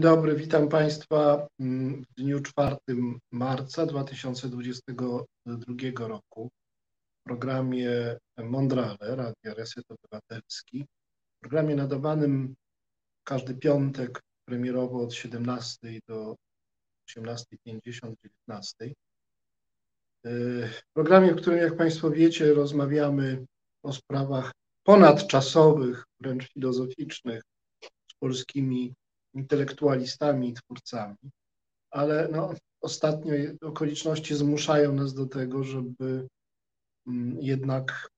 Dzień dobry, witam Państwa mm, w dniu 4 marca 2022 roku w programie Mondrale Radia Reset Obywatelski. W programie nadawanym każdy piątek premierowo od 17 do 18.50, 19. W programie, w którym, jak Państwo wiecie, rozmawiamy o sprawach ponadczasowych, wręcz filozoficznych z polskimi intelektualistami i twórcami, ale no, ostatnio okoliczności zmuszają nas do tego, żeby mm, jednak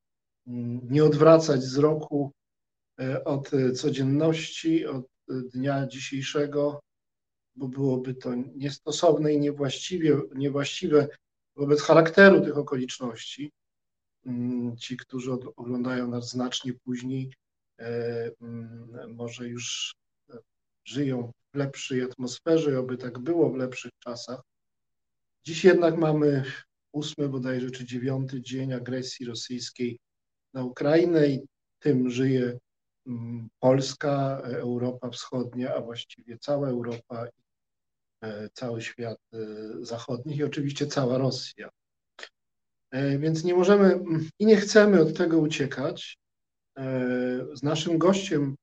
mm, nie odwracać wzroku e, od codzienności, od dnia dzisiejszego, bo byłoby to niestosowne i niewłaściwie, niewłaściwe wobec charakteru tych okoliczności. Mm, ci, którzy oglądają nas znacznie później, e, może już żyją w lepszej atmosferze, oby tak było w lepszych czasach. Dziś jednak mamy ósmy bodajże czy dziewiąty dzień agresji rosyjskiej na Ukrainę i tym żyje mm, Polska, Europa Wschodnia, a właściwie cała Europa, e, cały świat e, zachodni i oczywiście cała Rosja. E, więc nie możemy mm, i nie chcemy od tego uciekać. Z naszym gościem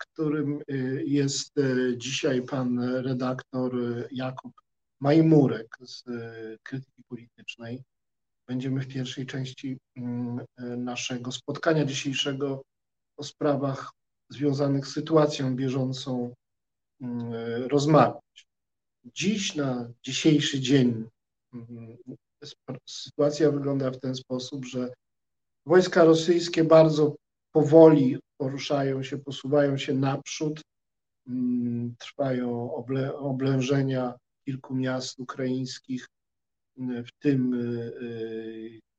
którym y, jest y, dzisiaj pan redaktor y, Jakub Majmurek z Krytyki Politycznej. Będziemy w pierwszej części mm, naszego spotkania dzisiejszego o sprawach związanych z sytuacją bieżącą mm, rozmawiać. Dziś, na dzisiejszy dzień, mm, sytuacja wygląda w ten sposób, że wojska rosyjskie bardzo powoli poruszają się, posuwają się naprzód. Mm, trwają oble, oblężenia kilku miast ukraińskich, w tym y,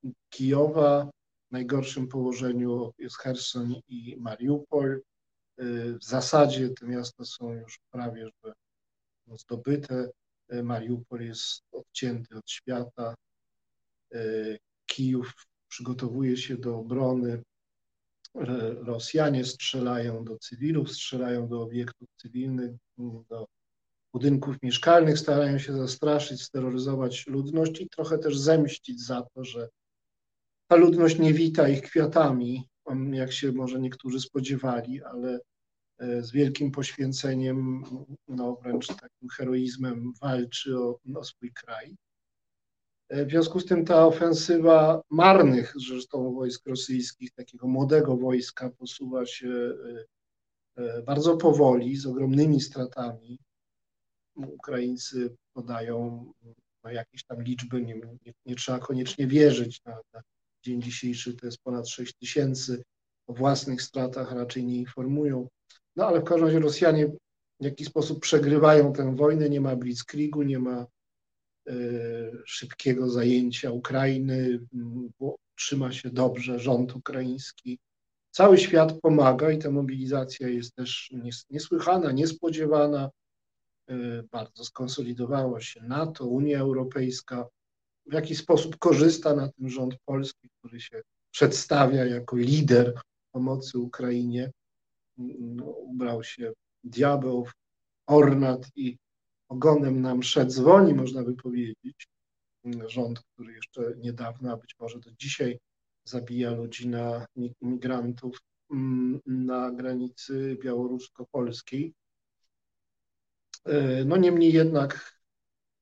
y, Kijowa. W najgorszym położeniu jest Herson i Mariupol. Y, w zasadzie te miasta są już prawie że zdobyte. Mariupol jest odcięty od świata. Kijów przygotowuje się do obrony. Rosjanie strzelają do cywilów, strzelają do obiektów cywilnych, do budynków mieszkalnych, starają się zastraszyć, steroryzować ludność i trochę też zemścić za to, że ta ludność nie wita ich kwiatami, jak się może niektórzy spodziewali, ale e, z wielkim poświęceniem, no wręcz takim heroizmem walczy o, o swój kraj. W związku z tym ta ofensywa marnych zresztą wojsk rosyjskich, takiego młodego wojska, posuwa się e, e, bardzo powoli, z ogromnymi stratami. Ukraińcy podają no, jakieś tam liczby, nie, nie, nie trzeba koniecznie wierzyć. Na, na, dzień dzisiejszy to jest ponad 6 tysięcy. O własnych stratach raczej nie informują. No ale w każdym razie Rosjanie w jakiś sposób przegrywają tę wojnę, nie ma blitzkriegu, nie ma E, szybkiego zajęcia Ukrainy, bo trzyma się dobrze rząd ukraiński. Cały świat pomaga i ta mobilizacja jest też niesłychana, niespodziewana. E, bardzo skonsolidowała się NATO, Unia Europejska. W jaki sposób korzysta na tym rząd polski, który się przedstawia jako lider pomocy Ukrainie. No, ubrał się diabeł, ornat i ogonem nam szedł dzwoni, można by powiedzieć. Rząd, który jeszcze niedawno, a być może do dzisiaj zabija ludzi na migrantów mm, na granicy białorusko-polskiej. E, no niemniej jednak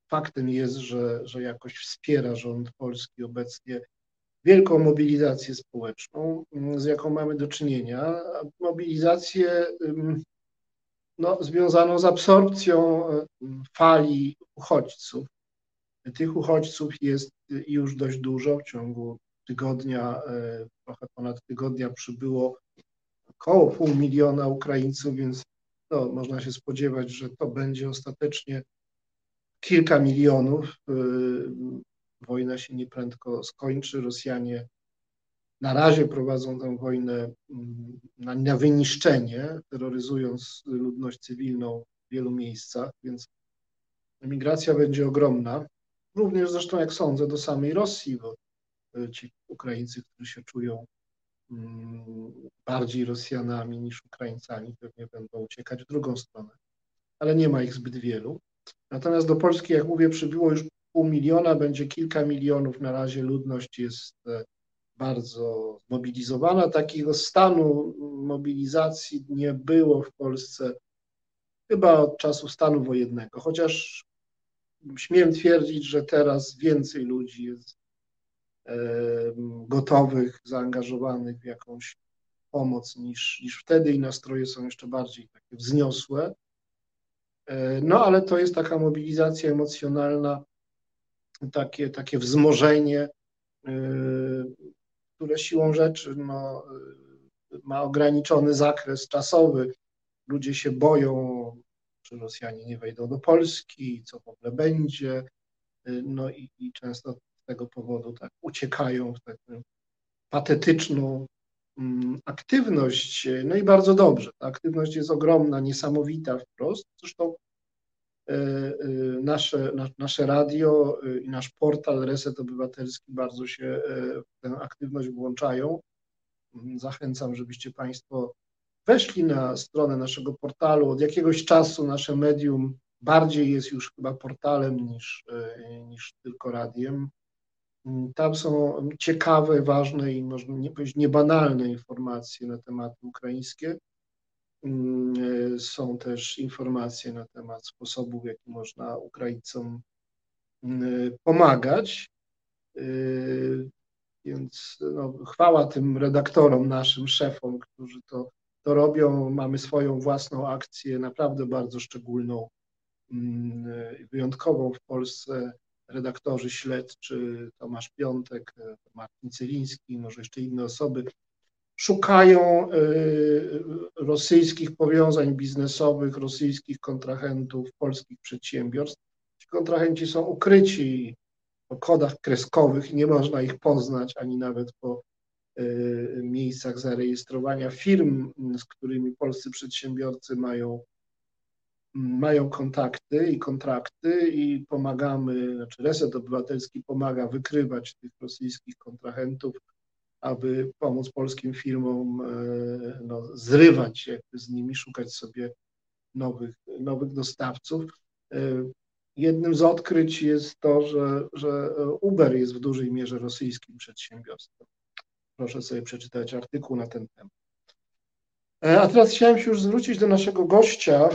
faktem jest, że, że jakoś wspiera rząd polski obecnie wielką mobilizację społeczną, z jaką mamy do czynienia. Mobilizację no, związaną z absorpcją e, fali uchodźców. Tych uchodźców jest już dość dużo. W ciągu tygodnia, e, trochę ponad tygodnia przybyło około pół miliona Ukraińców, więc no, można się spodziewać, że to będzie ostatecznie kilka milionów. E, wojna się nieprędko skończy. Rosjanie na razie prowadzą tę wojnę mm, na, na wyniszczenie, terroryzując ludność cywilną w wielu miejscach, więc emigracja będzie ogromna. Również zresztą, jak sądzę, do samej Rosji, bo e, ci Ukraińcy, którzy się czują mm, bardziej Rosjanami niż Ukraińcami, pewnie będą uciekać w drugą stronę. ale nie ma ich zbyt wielu. Natomiast do Polski, jak mówię, przybyło już pół miliona, będzie kilka milionów. Na razie ludność jest e, bardzo zmobilizowana. Takiego stanu mobilizacji nie było w Polsce chyba od czasu stanu wojennego, chociaż śmiem twierdzić, że teraz więcej ludzi jest gotowych, zaangażowanych w jakąś pomoc niż, niż wtedy i nastroje są jeszcze bardziej takie wzniosłe. E, no ale to jest taka mobilizacja emocjonalna, takie, takie wzmożenie, e, które siłą rzeczy no, ma ograniczony zakres czasowy. Ludzie się boją, czy Rosjanie nie wejdą do Polski, co w ogóle będzie. E, no i, i często z tego powodu tak uciekają w taką patetyczną mm, aktywność. No i bardzo dobrze. Ta aktywność jest ogromna, niesamowita wprost. Zresztą E, e, nasze, nasze radio e, i nasz portal Reset Obywatelski bardzo się w tę aktywność włączają. Zachęcam, żebyście Państwo weszli na stronę naszego portalu. Od jakiegoś czasu nasze medium bardziej jest już chyba portalem niż, niż tylko radiem. Tam są ciekawe, ważne i można nie powiedzieć niebanalne informacje na tematy ukraińskie. Mm, e, są też informacje na temat sposobu, w jaki można Ukraińcom mm, pomagać. E, więc no, chwała tym redaktorom, naszym szefom, którzy to, to robią. Mamy swoją własną akcję, naprawdę bardzo szczególną, mm, wyjątkową w Polsce. Redaktorzy śledczy Tomasz Piątek, Martin Cyliński, może jeszcze inne osoby szukają y, rosyjskich powiązań biznesowych, rosyjskich kontrahentów, polskich przedsiębiorstw. Ci kontrahenci są ukryci po kodach kreskowych nie można ich poznać ani nawet po y, miejscach zarejestrowania firm, z którymi polscy przedsiębiorcy mają, mają kontakty i kontrakty i pomagamy, znaczy Reset Obywatelski pomaga wykrywać tych rosyjskich kontrahentów, aby pomóc polskim firmom e, no, zrywać się z nimi, szukać sobie nowych, nowych dostawców. E, jednym z odkryć jest to, że, że Uber jest w dużej mierze rosyjskim przedsiębiorstwem. Proszę sobie przeczytać artykuł na ten temat. E, a teraz chciałem się już zwrócić do naszego gościa,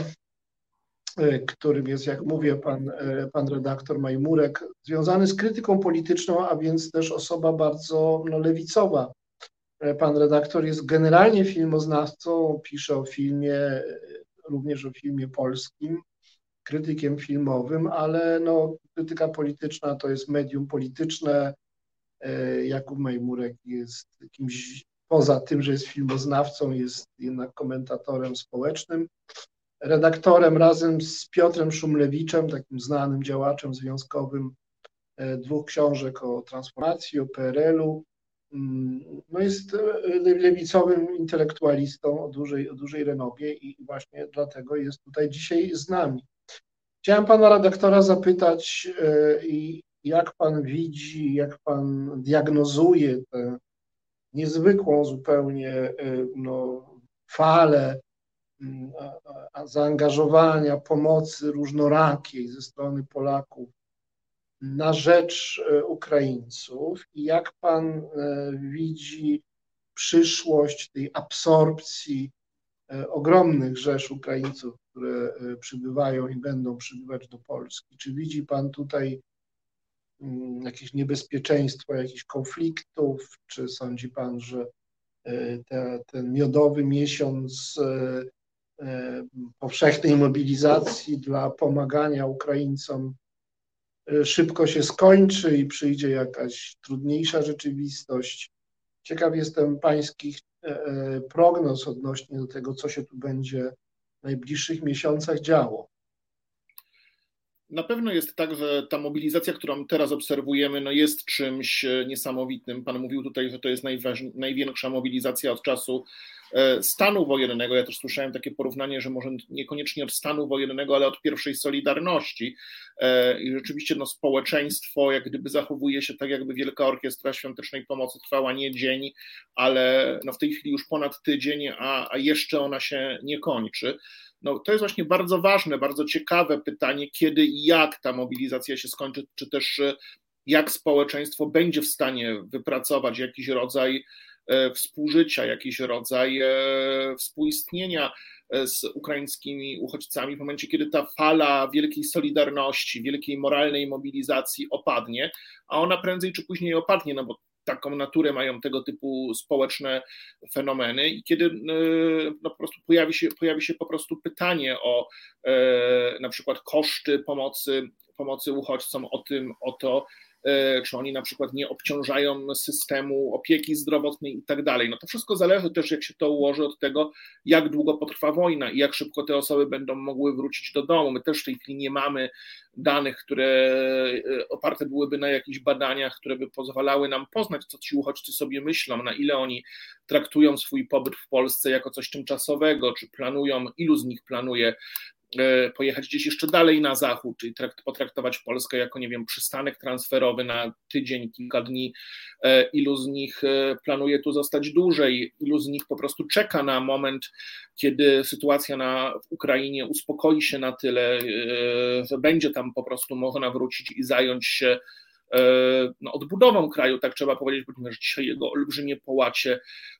którym jest, jak mówię, pan, e, pan redaktor Majmurek, związany z krytyką polityczną, a więc też osoba bardzo no, lewicowa. E, pan redaktor jest generalnie filmoznawcą, pisze o filmie, również o filmie polskim, krytykiem filmowym, ale no, krytyka polityczna to jest medium polityczne. Jakub Majmurek jest kimś, poza tym, że jest filmoznawcą, jest jednak komentatorem społecznym redaktorem razem z Piotrem Szumlewiczem, takim znanym działaczem związkowym e, dwóch książek o transformacji, o PRL-u. Mm, no jest e, lewicowym intelektualistą o dużej, o dużej renobie i właśnie dlatego jest tutaj dzisiaj z nami. Chciałem pana redaktora zapytać, e, jak pan widzi, jak pan diagnozuje tę niezwykłą zupełnie no, falę zaangażowania, pomocy różnorakiej ze strony Polaków na rzecz e, Ukraińców i jak Pan e, widzi przyszłość tej absorpcji e, ogromnych rzesz Ukraińców, które przybywają i będą przybywać do Polski. Czy widzi Pan tutaj mm, jakieś niebezpieczeństwo jakichś konfliktów? Czy sądzi Pan, że te, ten miodowy miesiąc powszechnej mobilizacji dla pomagania Ukraińcom e, szybko się skończy i przyjdzie jakaś trudniejsza rzeczywistość. Ciekaw jestem Pańskich e, prognoz odnośnie do tego, co się tu będzie w najbliższych miesiącach działo. Na pewno jest tak, że ta mobilizacja, którą teraz obserwujemy, no jest czymś niesamowitym. Pan mówił tutaj, że to jest największa mobilizacja od czasu E, stanu wojennego. Ja też słyszałem takie porównanie, że może niekoniecznie od stanu wojennego, ale od pierwszej Solidarności. E, I rzeczywiście no, społeczeństwo jak gdyby zachowuje się tak, jakby Wielka Orkiestra Świątecznej Pomocy trwała nie dzień, ale no, w tej chwili już ponad tydzień, a, a jeszcze ona się nie kończy. No, to jest właśnie bardzo ważne, bardzo ciekawe pytanie, kiedy i jak ta mobilizacja się skończy, czy też jak społeczeństwo będzie w stanie wypracować jakiś rodzaj e, współżycia, jakiś rodzaj e, współistnienia e, z ukraińskimi uchodźcami w momencie, kiedy ta fala wielkiej solidarności, wielkiej moralnej mobilizacji opadnie, a ona prędzej czy później opadnie, no bo taką naturę mają tego typu społeczne fenomeny i kiedy no, po prostu pojawi się, pojawi się po prostu pytanie o na przykład koszty pomocy, pomocy uchodźcom, o tym, o to, E, czy oni na przykład nie obciążają systemu opieki zdrowotnej i tak dalej. No to wszystko zależy też, jak się to ułoży od tego, jak długo potrwa wojna i jak szybko te osoby będą mogły wrócić do domu. My też w tej chwili nie mamy danych, które e, oparte byłyby na jakichś badaniach, które by pozwalały nam poznać, co ci uchodźcy sobie myślą, na ile oni traktują swój pobyt w Polsce jako coś tymczasowego, czy planują, ilu z nich planuje E, pojechać gdzieś jeszcze dalej na zachód, czyli potraktować Polskę jako, nie wiem, przystanek transferowy na tydzień, kilka dni. E, ilu z nich e, planuje tu zostać dłużej, ilu z nich po prostu czeka na moment, kiedy sytuacja na, w Ukrainie uspokoi się na tyle, że będzie tam po prostu można wrócić i zająć się E, no, odbudową kraju, tak trzeba powiedzieć, ponieważ dzisiaj jego olbrzymie połacie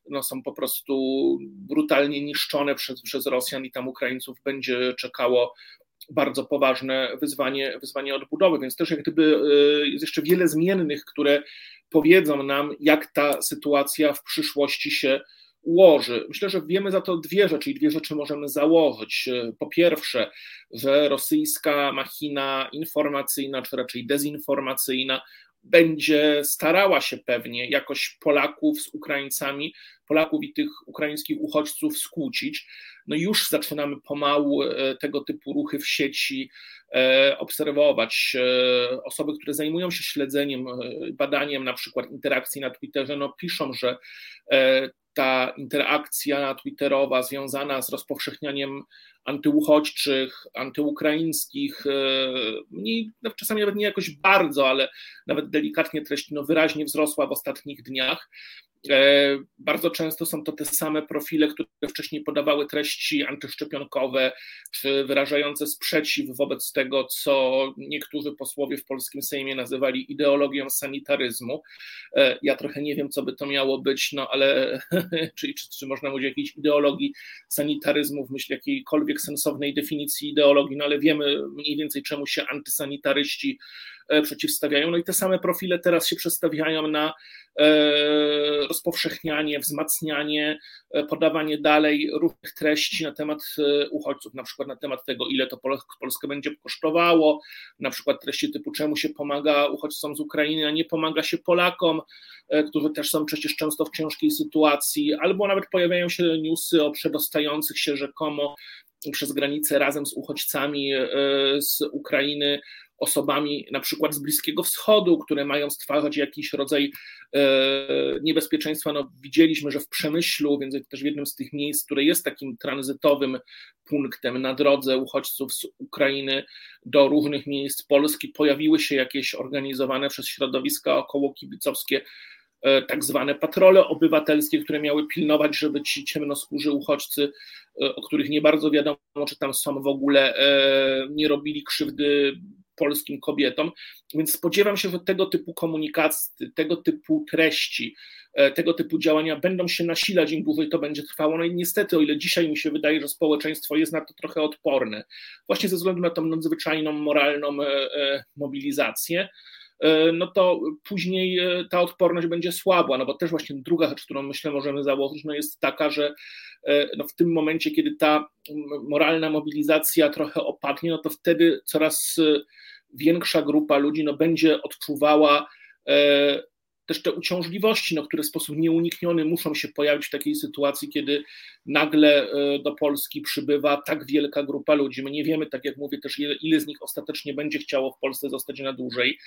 no, są po prostu brutalnie niszczone przez, przez Rosjan i tam Ukraińców będzie czekało bardzo poważne wyzwanie, wyzwanie odbudowy, więc też jak gdyby e, jest jeszcze wiele zmiennych, które powiedzą nam, jak ta sytuacja w przyszłości się ułoży. Myślę, że wiemy za to dwie rzeczy i dwie rzeczy możemy założyć. Po pierwsze, że rosyjska machina informacyjna, czy raczej dezinformacyjna, będzie starała się pewnie jakoś Polaków z Ukraińcami, Polaków i tych ukraińskich uchodźców skłócić. No już zaczynamy pomału e, tego typu ruchy w sieci e, obserwować. E, osoby, które zajmują się śledzeniem, badaniem na przykład interakcji na Twitterze, no piszą, że ta interakcja twitterowa związana z rozpowszechnianiem antyuchodźczych, antyukraińskich, mniej, no czasami nawet nie jakoś bardzo, ale nawet delikatnie treści no wyraźnie wzrosła w ostatnich dniach. E, bardzo często są to te same profile, które wcześniej podawały treści antyszczepionkowe, czy wyrażające sprzeciw wobec tego, co niektórzy posłowie w polskim Sejmie nazywali ideologią sanitaryzmu. E, ja trochę nie wiem, co by to miało być, no ale czy, czy, czy można mówić o jakiejś ideologii sanitaryzmu w myśl jakiejkolwiek sensownej definicji ideologii, no ale wiemy mniej więcej, czemu się antysanitaryści przeciwstawiają. No i te same profile teraz się przestawiają na e, rozpowszechnianie, wzmacnianie, e, podawanie dalej różnych treści na temat uchodźców, na przykład na temat tego, ile to Polskę będzie kosztowało, na przykład treści typu czemu się pomaga uchodźcom z Ukrainy, a nie pomaga się Polakom, którzy też są przecież często w ciężkiej sytuacji, albo nawet pojawiają się newsy o przedostających się rzekomo przez granicę razem z uchodźcami z Ukrainy osobami na przykład z Bliskiego Wschodu, które mają stwarzać jakiś rodzaj e, niebezpieczeństwa. No, widzieliśmy, że w Przemyślu, więc też w jednym z tych miejsc, które jest takim tranzytowym punktem na drodze uchodźców z Ukrainy do różnych miejsc Polski, pojawiły się jakieś organizowane przez środowiska około kibicowskie e, tak zwane patrole obywatelskie, które miały pilnować, żeby ci ciemnoskórzy uchodźcy, e, o których nie bardzo wiadomo, czy tam są w ogóle, nie robili krzywdy polskim kobietom. Więc spodziewam się, że tego typu komunikacji, tego typu treści, e, tego typu działania będą się nasilać, im dłużej to będzie trwało. No i niestety, o ile dzisiaj mi się wydaje, że społeczeństwo jest na to trochę odporne, właśnie ze względu na tą nadzwyczajną moralną e, e, mobilizację, no to później ta odporność będzie słabła, no bo też właśnie druga rzecz, którą myślę możemy założyć, no jest taka, że no w tym momencie, kiedy ta moralna mobilizacja trochę opadnie, no to wtedy coraz większa grupa ludzi no, będzie odczuwała e, też te uciążliwości, no, które w sposób nieunikniony muszą się pojawić w takiej sytuacji, kiedy nagle e, do Polski przybywa tak wielka grupa ludzi. My nie wiemy, tak jak mówię, też ile, ile z nich ostatecznie będzie chciało w Polsce zostać na dłużej,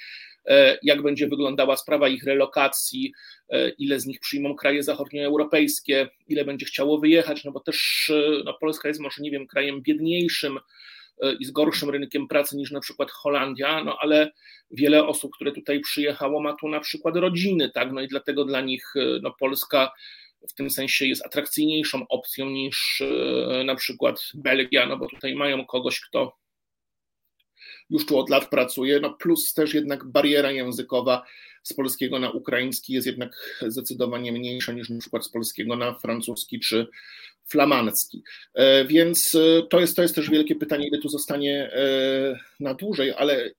e, jak będzie wyglądała sprawa ich relokacji, ile z nich przyjmą kraje zachodnioeuropejskie, ile będzie chciało wyjechać, no bo też no, Polska jest może, nie wiem, krajem biedniejszym, i z gorszym rynkiem pracy niż na przykład Holandia, no ale wiele osób, które tutaj przyjechało, ma tu na przykład rodziny, tak, no i dlatego dla nich no, Polska w tym sensie jest atrakcyjniejszą opcją niż na przykład Belgia, no bo tutaj mają kogoś, kto już tu od lat pracuje, no plus też jednak bariera językowa z polskiego na ukraiński jest jednak zdecydowanie mniejsza niż przykład z polskiego na francuski czy flamandzki. E, więc e, to jest, to jest też wielkie pytanie, ile tu zostanie e, na dłużej, ale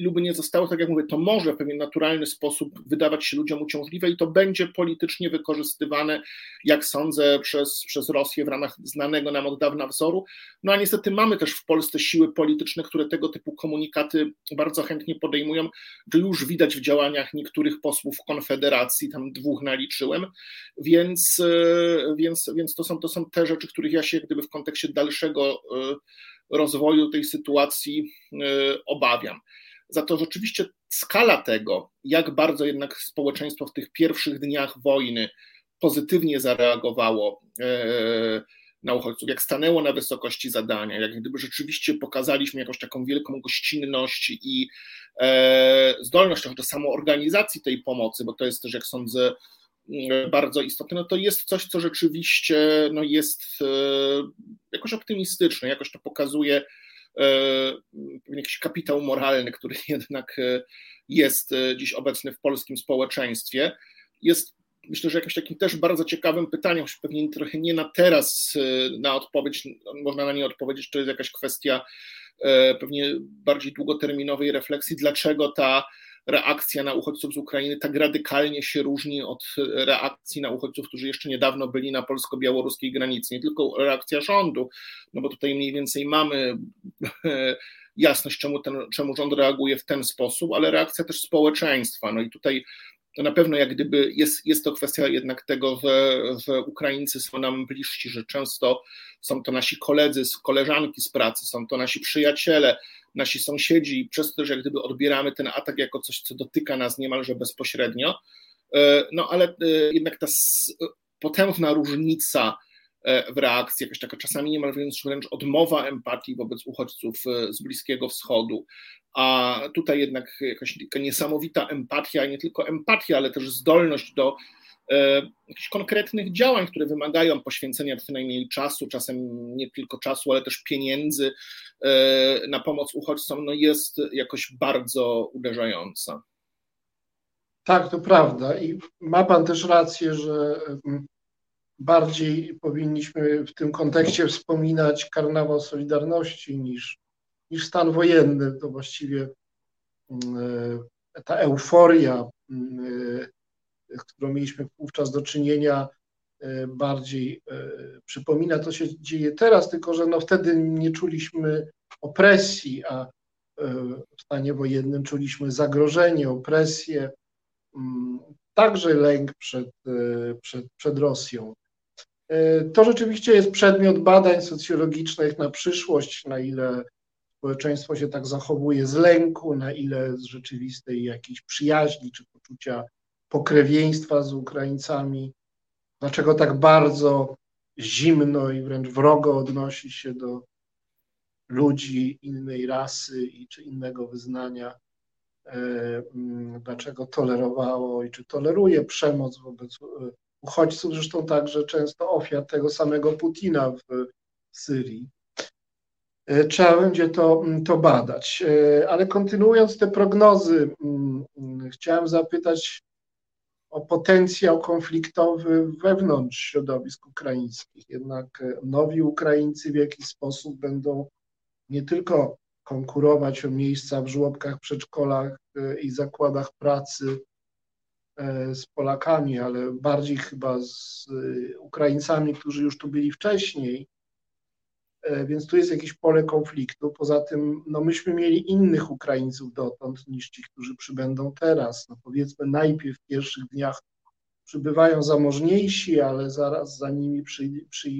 ilu nie zostało, tak jak mówię, to może w pewien naturalny sposób wydawać się ludziom uciążliwe i to będzie politycznie wykorzystywane, jak sądzę, przez, przez Rosję w ramach znanego nam od dawna wzoru. No a niestety mamy też w Polsce siły polityczne, które tego typu komunikaty bardzo chętnie podejmują. To już widać w działaniach niektórych posłów Konfederacji, tam dwóch naliczyłem, więc, e, więc, więc to, są, to są te rzeczy, których ja się gdyby w kontekście dalszego e, rozwoju tej sytuacji e, obawiam. Za to rzeczywiście skala tego, jak bardzo jednak społeczeństwo w tych pierwszych dniach wojny pozytywnie zareagowało e, na uchodźców, jak stanęło na wysokości zadania, jak gdyby rzeczywiście pokazaliśmy jakąś taką wielką gościnność i e, zdolność do samoorganizacji tej pomocy, bo to jest też, jak sądzę, bardzo istotne, no to jest coś, co rzeczywiście no jest e, jakoś optymistyczne, jakoś to pokazuje jakiś kapitał moralny, który jednak e, jest e, dziś obecny w polskim społeczeństwie. Jest myślę, że jakimś takim też bardzo ciekawym pytaniem, pewnie trochę nie na teraz na odpowiedź, można na nie odpowiedzieć, to jest jakaś kwestia pewnie bardziej długoterminowej refleksji, dlaczego ta reakcja na uchodźców z Ukrainy tak radykalnie się różni od reakcji na uchodźców, którzy jeszcze niedawno byli na polsko-białoruskiej granicy. Nie tylko reakcja rządu, no bo tutaj mniej więcej mamy jasność, czemu, ten, czemu rząd reaguje w ten sposób, ale reakcja też społeczeństwa. No i tutaj to na pewno jak gdyby jest, jest to kwestia jednak tego, że, że Ukraińcy są nam bliżsi, że często są to nasi koledzy, koleżanki z pracy, są to nasi przyjaciele, nasi sąsiedzi, przez to, że jak gdyby odbieramy ten atak jako coś, co dotyka nas niemalże bezpośrednio. E, no ale e, jednak ta potężna różnica e, w reakcji, jakaś taka czasami niemal wręcz, odmowa empatii wobec uchodźców z Bliskiego Wschodu, a tutaj jednak jakaś niesamowita empatia, nie tylko empatia, ale też zdolność do jakichś konkretnych działań, które wymagają poświęcenia przynajmniej czasu, czasem nie tylko czasu, ale też pieniędzy e, na pomoc uchodźcom, no jest jakoś bardzo uderzająca. Tak, to prawda. I ma Pan też rację, że mm, bardziej powinniśmy w tym kontekście wspominać karnawał Solidarności niż, niż stan wojenny. To właściwie mm, e, ta euforia mm, którą mieliśmy wówczas do czynienia, e, bardziej e, przypomina to się dzieje teraz, tylko że no wtedy nie czuliśmy opresji, a e, w stanie wojennym czuliśmy zagrożenie, opresję, mm, także lęk przed, przed, przed Rosją. To rzeczywiście jest przedmiot badań socjologicznych na przyszłość, na ile społeczeństwo się tak zachowuje z lęku, na ile z rzeczywistej jakiejś przyjaźni czy poczucia pokrewieństwa z Ukraińcami, dlaczego tak bardzo zimno i wręcz wrogo odnosi się do ludzi innej rasy i czy innego wyznania, e, mm, dlaczego tolerowało i czy toleruje przemoc wobec e, uchodźców, zresztą także często ofiar tego samego Putina w Syrii. E, trzeba będzie to, mm, to badać. Ale kontynuując te prognozy, mm, chciałem zapytać o potencjał konfliktowy wewnątrz środowisk ukraińskich. Jednak e, nowi Ukraińcy w jakiś sposób będą nie tylko konkurować o miejsca w żłobkach, przedszkolach e, i zakładach pracy e, z Polakami, ale bardziej chyba z Ukraińcami, którzy już tu byli wcześniej, więc tu jest jakieś pole konfliktu. Poza tym, no myśmy mieli innych Ukraińców dotąd niż ci, którzy przybędą teraz. No powiedzmy, najpierw w pierwszych dniach przybywają zamożniejsi, ale zaraz za nimi przy, przy,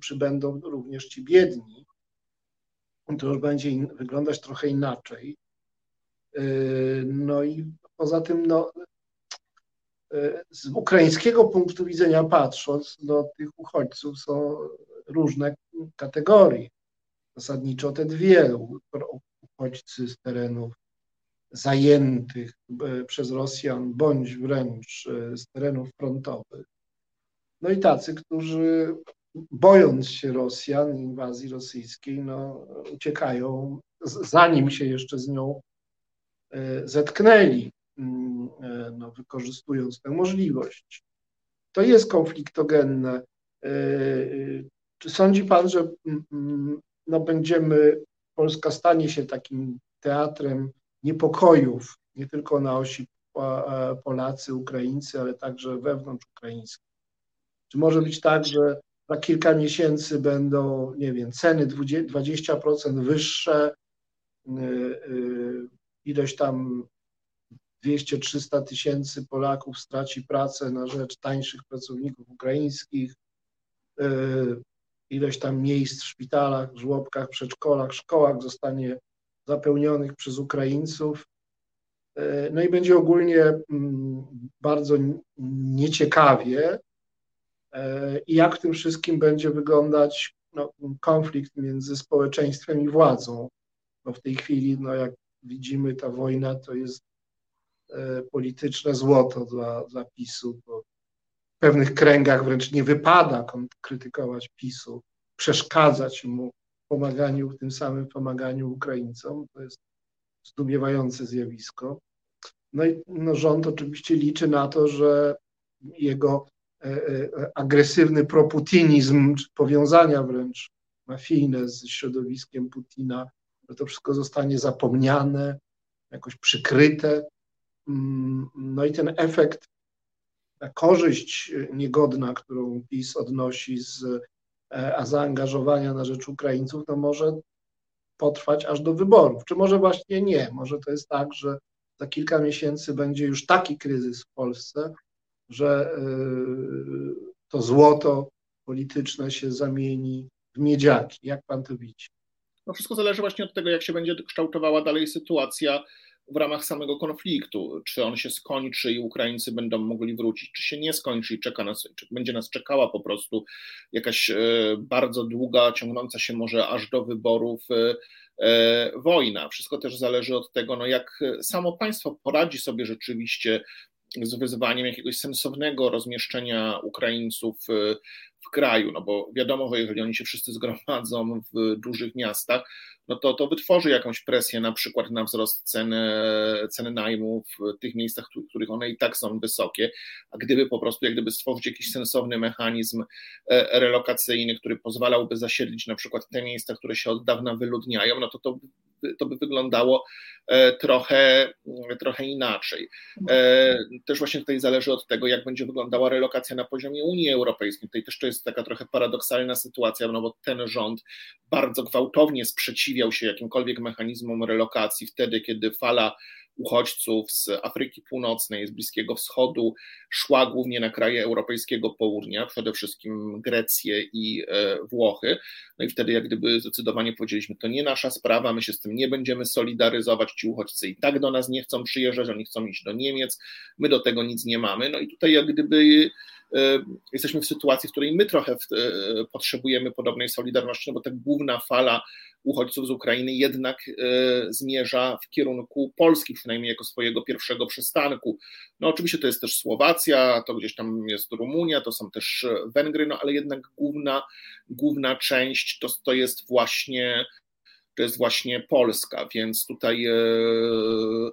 przybędą również ci biedni. To już będzie in, wyglądać trochę inaczej. E, no i poza tym, no, e, z ukraińskiego punktu widzenia patrząc, no, tych uchodźców są różne kategorii. Zasadniczo te dwie uchodźcy z terenów zajętych e, przez Rosjan, bądź wręcz e, z terenów frontowych. no i tacy, którzy bojąc się Rosjan, inwazji rosyjskiej, no, uciekają, zanim się jeszcze z nią e, zetknęli, mm, no, wykorzystując tę możliwość. To jest konfliktogenne. Czy sądzi Pan, że mm, mm, no, będziemy, Polska stanie się takim teatrem niepokojów, nie tylko na osi Polacy, Ukraińcy, ale także wewnątrz ukraińskie? Czy może być tak, że za kilka miesięcy będą, nie wiem, ceny 20% wyższe, y, y, ileś tam 200-300 tysięcy Polaków straci pracę na rzecz tańszych pracowników ukraińskich, ileś tam miejsc w szpitalach, żłobkach, przedszkolach, szkołach zostanie zapełnionych przez Ukraińców. No i będzie ogólnie mm, bardzo nieciekawie, E, i jak w tym wszystkim będzie wyglądać no, konflikt między społeczeństwem i władzą. No w tej chwili, no jak widzimy, ta wojna to jest e, polityczne złoto dla, dla PiSu, bo pewnych kręgach wręcz nie wypada krytykować PiSu, przeszkadzać mu w pomaganiu, w tym samym pomaganiu Ukraińcom. To jest zdumiewające zjawisko. No i no, rząd oczywiście liczy na to, że jego E, e, agresywny proputinizm, czy powiązania wręcz mafijne z środowiskiem Putina, że to wszystko zostanie zapomniane, jakoś przykryte. Mm, no i ten efekt, korzyść niegodna, którą PiS odnosi z e, a zaangażowania na rzecz Ukraińców, to może potrwać aż do wyborów. Czy może właśnie nie? Może to jest tak, że za kilka miesięcy będzie już taki kryzys w Polsce, że y, to złoto polityczne się zamieni w miedziaki. Jak pan to widzi? No wszystko zależy właśnie od tego, jak się będzie kształtowała dalej sytuacja w ramach samego konfliktu. Czy on się skończy i Ukraińcy będą mogli wrócić, czy się nie skończy i czeka nas, czy będzie nas czekała po prostu jakaś e, bardzo długa, ciągnąca się może aż do wyborów e, e, wojna. Wszystko też zależy od tego, no jak samo państwo poradzi sobie rzeczywiście z wyzwaniem jakiegoś sensownego rozmieszczenia Ukraińców w kraju, no bo wiadomo, że jeżeli oni się wszyscy zgromadzą w dużych miastach, no to to wytworzy jakąś presję na przykład na wzrost ceny, ceny najmu w tych miejscach, w których one i tak są wysokie, a gdyby po prostu jak gdyby stworzyć jakiś sensowny mechanizm e, relokacyjny, który pozwalałby zasiedlić na przykład te miejsca, które się od dawna wyludniają, no to to to by wyglądało e, trochę, trochę inaczej. E, też właśnie tutaj zależy od tego, jak będzie wyglądała relokacja na poziomie Unii Europejskiej. Tutaj też to jest taka trochę paradoksalna sytuacja, no bo ten rząd bardzo gwałtownie sprzeciwiał się jakimkolwiek mechanizmom relokacji wtedy, kiedy fala uchodźców z Afryki Północnej, z Bliskiego Wschodu szła głównie na kraje europejskiego południa, przede wszystkim Grecję i e, Włochy. No i wtedy jak gdyby zdecydowanie powiedzieliśmy, to nie nasza sprawa, my się z tym nie będziemy solidaryzować, ci uchodźcy i tak do nas nie chcą przyjeżdżać, oni chcą iść do Niemiec, my do tego nic nie mamy. No i tutaj jak gdyby jesteśmy w sytuacji, w której my trochę e, potrzebujemy podobnej solidarności, no bo ta główna fala uchodźców z Ukrainy jednak e, zmierza w kierunku Polski, przynajmniej jako swojego pierwszego przystanku. No oczywiście to jest też Słowacja, to gdzieś tam jest Rumunia, to są też Węgry, no ale jednak główna, główna część to, to jest właśnie to jest właśnie Polska, więc tutaj e, e,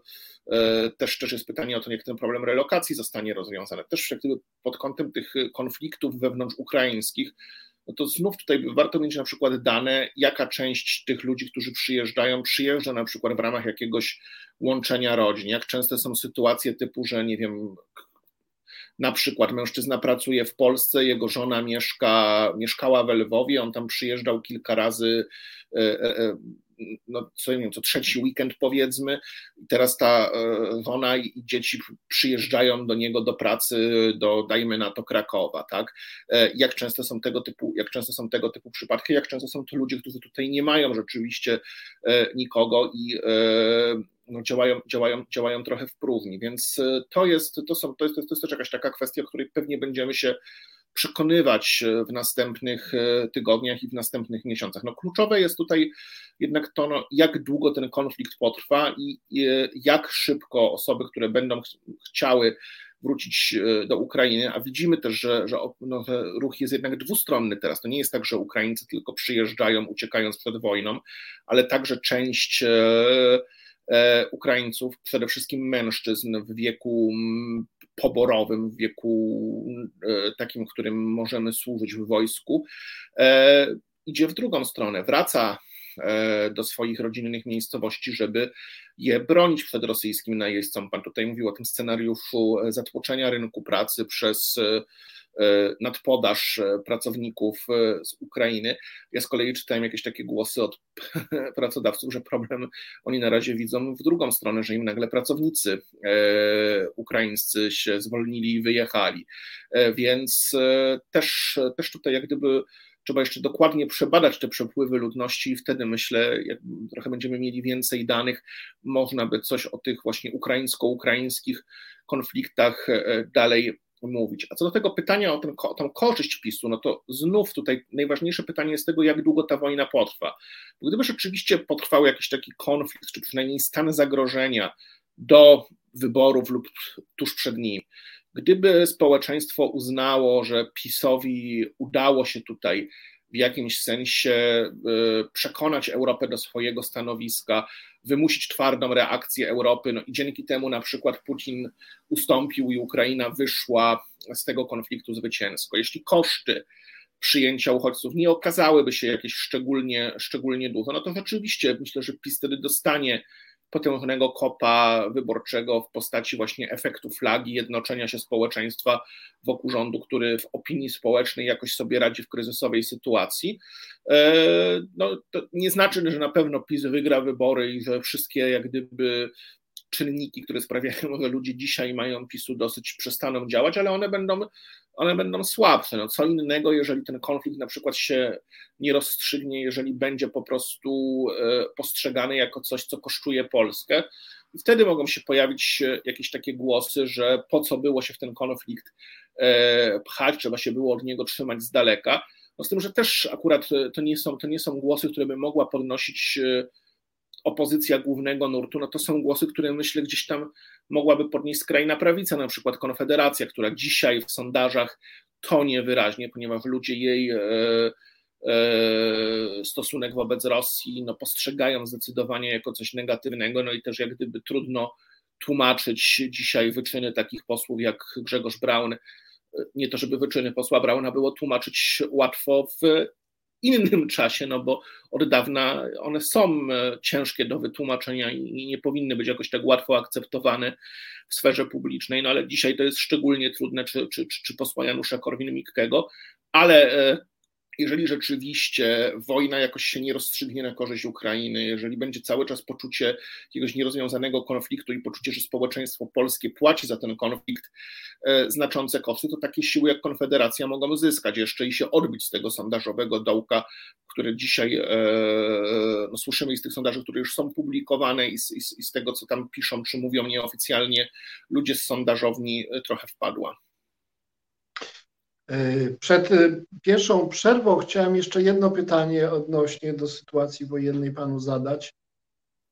też, też jest pytanie o to, jak ten problem relokacji zostanie rozwiązany. Też pod kątem tych konfliktów wewnątrz ukraińskich, no to znów tutaj warto mieć na przykład dane, jaka część tych ludzi, którzy przyjeżdżają, przyjeżdża na przykład w ramach jakiegoś łączenia rodzin. Jak często są sytuacje typu, że nie wiem, na przykład mężczyzna pracuje w Polsce, jego żona mieszka, mieszkała w Lwowie, on tam przyjeżdżał kilka razy e, e, e, no, co nie wiem, co trzeci weekend powiedzmy, teraz ta e, żona i dzieci przyjeżdżają do niego do pracy, do dajmy na to Krakowa, tak? E, jak często są tego typu, jak często są tego typu przypadki, jak często są to ludzie, którzy tutaj nie mają rzeczywiście e, nikogo i no, działają, działają, działają trochę w próżni, więc to jest, to, są, to, jest, to jest też jakaś taka kwestia, o której pewnie będziemy się przekonywać e, w następnych e, tygodniach i w następnych miesiącach. No, kluczowe jest tutaj jednak to, no, jak długo ten konflikt potrwa i, i jak szybko osoby, które będą ch chciały wrócić do Ukrainy, a widzimy też, że, że, no, ruch jest jednak dwustronny teraz. To nie jest tak, że Ukraińcy tylko przyjeżdżają, uciekając przed wojną, ale także część Ukraińców, przede wszystkim mężczyzn w wieku poborowym, w wieku takim, w którym możemy służyć w wojsku, idzie w drugą stronę, wraca e, do swoich rodzinnych miejscowości, żeby je bronić przed rosyjskim najeźdźcą. Pan tutaj mówił o tym scenariuszu e, zatłoczenia rynku pracy przez e, nadpodaż pracowników z Ukrainy. Ja z kolei czytałem jakieś takie głosy od pracodawców, że problem oni na razie widzą w drugą stronę, że im nagle pracownicy ukraińscy się zwolnili i wyjechali. Więc też, też tutaj jak gdyby Trzeba jeszcze dokładnie przebadać te przepływy ludności i wtedy myślę, jak trochę będziemy mieli więcej danych, można by coś o tych właśnie ukraińsko-ukraińskich konfliktach e, dalej mówić. A co do tego pytania o, ten, tą korzyść PiSu, no to znów tutaj najważniejsze pytanie jest tego, jak długo ta wojna potrwa. Bo gdyby rzeczywiście potrwał jakiś taki konflikt, czy przynajmniej stan zagrożenia do wyborów lub tuż przed nim, Gdyby społeczeństwo uznało, że PiSowi udało się tutaj w jakimś sensie e, przekonać Europę do swojego stanowiska, wymusić twardą reakcję Europy, no i dzięki temu na przykład Putin ustąpił i Ukraina wyszła z tego konfliktu zwycięsko. Jeśli koszty przyjęcia uchodźców nie okazałyby się jakieś szczególnie, szczególnie duże, no to rzeczywiście myślę, że PiS wtedy dostanie potężnego kopa wyborczego w postaci właśnie efektu flagi, jednoczenia się społeczeństwa wokół rządu, który w opinii społecznej jakoś sobie radzi w kryzysowej sytuacji. E, no, to nie znaczy, że na pewno PiS wygra wybory i że wszystkie jak gdyby czynniki, które sprawiają, że ludzie dzisiaj mają PiSu dosyć przestaną działać, ale one będą one będą słabsze. No, co innego, jeżeli ten konflikt na przykład się nie rozstrzygnie, jeżeli będzie po prostu e, postrzegany jako coś, co kosztuje Polskę. Wtedy mogą się pojawić jakieś takie głosy, że po co było się w ten konflikt e, pchać, trzeba się było od niego trzymać z daleka. No z tym, że też akurat to nie są, to nie są głosy, które by mogła podnosić e, opozycja głównego nurtu, no to są głosy, które myślę gdzieś tam mogłaby podnieść skrajna prawica, na przykład Konfederacja, która dzisiaj w sondażach tonie wyraźnie, ponieważ ludzie jej e, e, stosunek wobec Rosji no, postrzegają zdecydowanie jako coś negatywnego, no i też jak gdyby trudno tłumaczyć dzisiaj wyczyny takich posłów jak Grzegorz Braun, nie to żeby wyczyny posła Brauna było tłumaczyć łatwo w innym czasie, no bo od dawna one są e, ciężkie do wytłumaczenia i nie powinny być jakoś tak łatwo akceptowane w sferze publicznej, no ale dzisiaj to jest szczególnie trudne, czy, czy, czy posła Janusza Korwin-Mikkego, ale e, jeżeli rzeczywiście wojna jakoś się nie rozstrzygnie na korzyść Ukrainy, jeżeli będzie cały czas poczucie jakiegoś nierozwiązanego konfliktu i poczucie, że społeczeństwo polskie płaci za ten konflikt e, znaczące koszty, to takie siły jak Konfederacja mogą zyskać jeszcze i się odbić z tego sondażowego dołka, które dzisiaj e, no, słyszymy i z tych sondaży, które już są publikowane i z, i z tego, co tam piszą czy mówią nieoficjalnie ludzie z sondażowni, e, trochę wpadła. Przed y, pierwszą przerwą chciałem jeszcze jedno pytanie odnośnie do sytuacji wojennej panu zadać.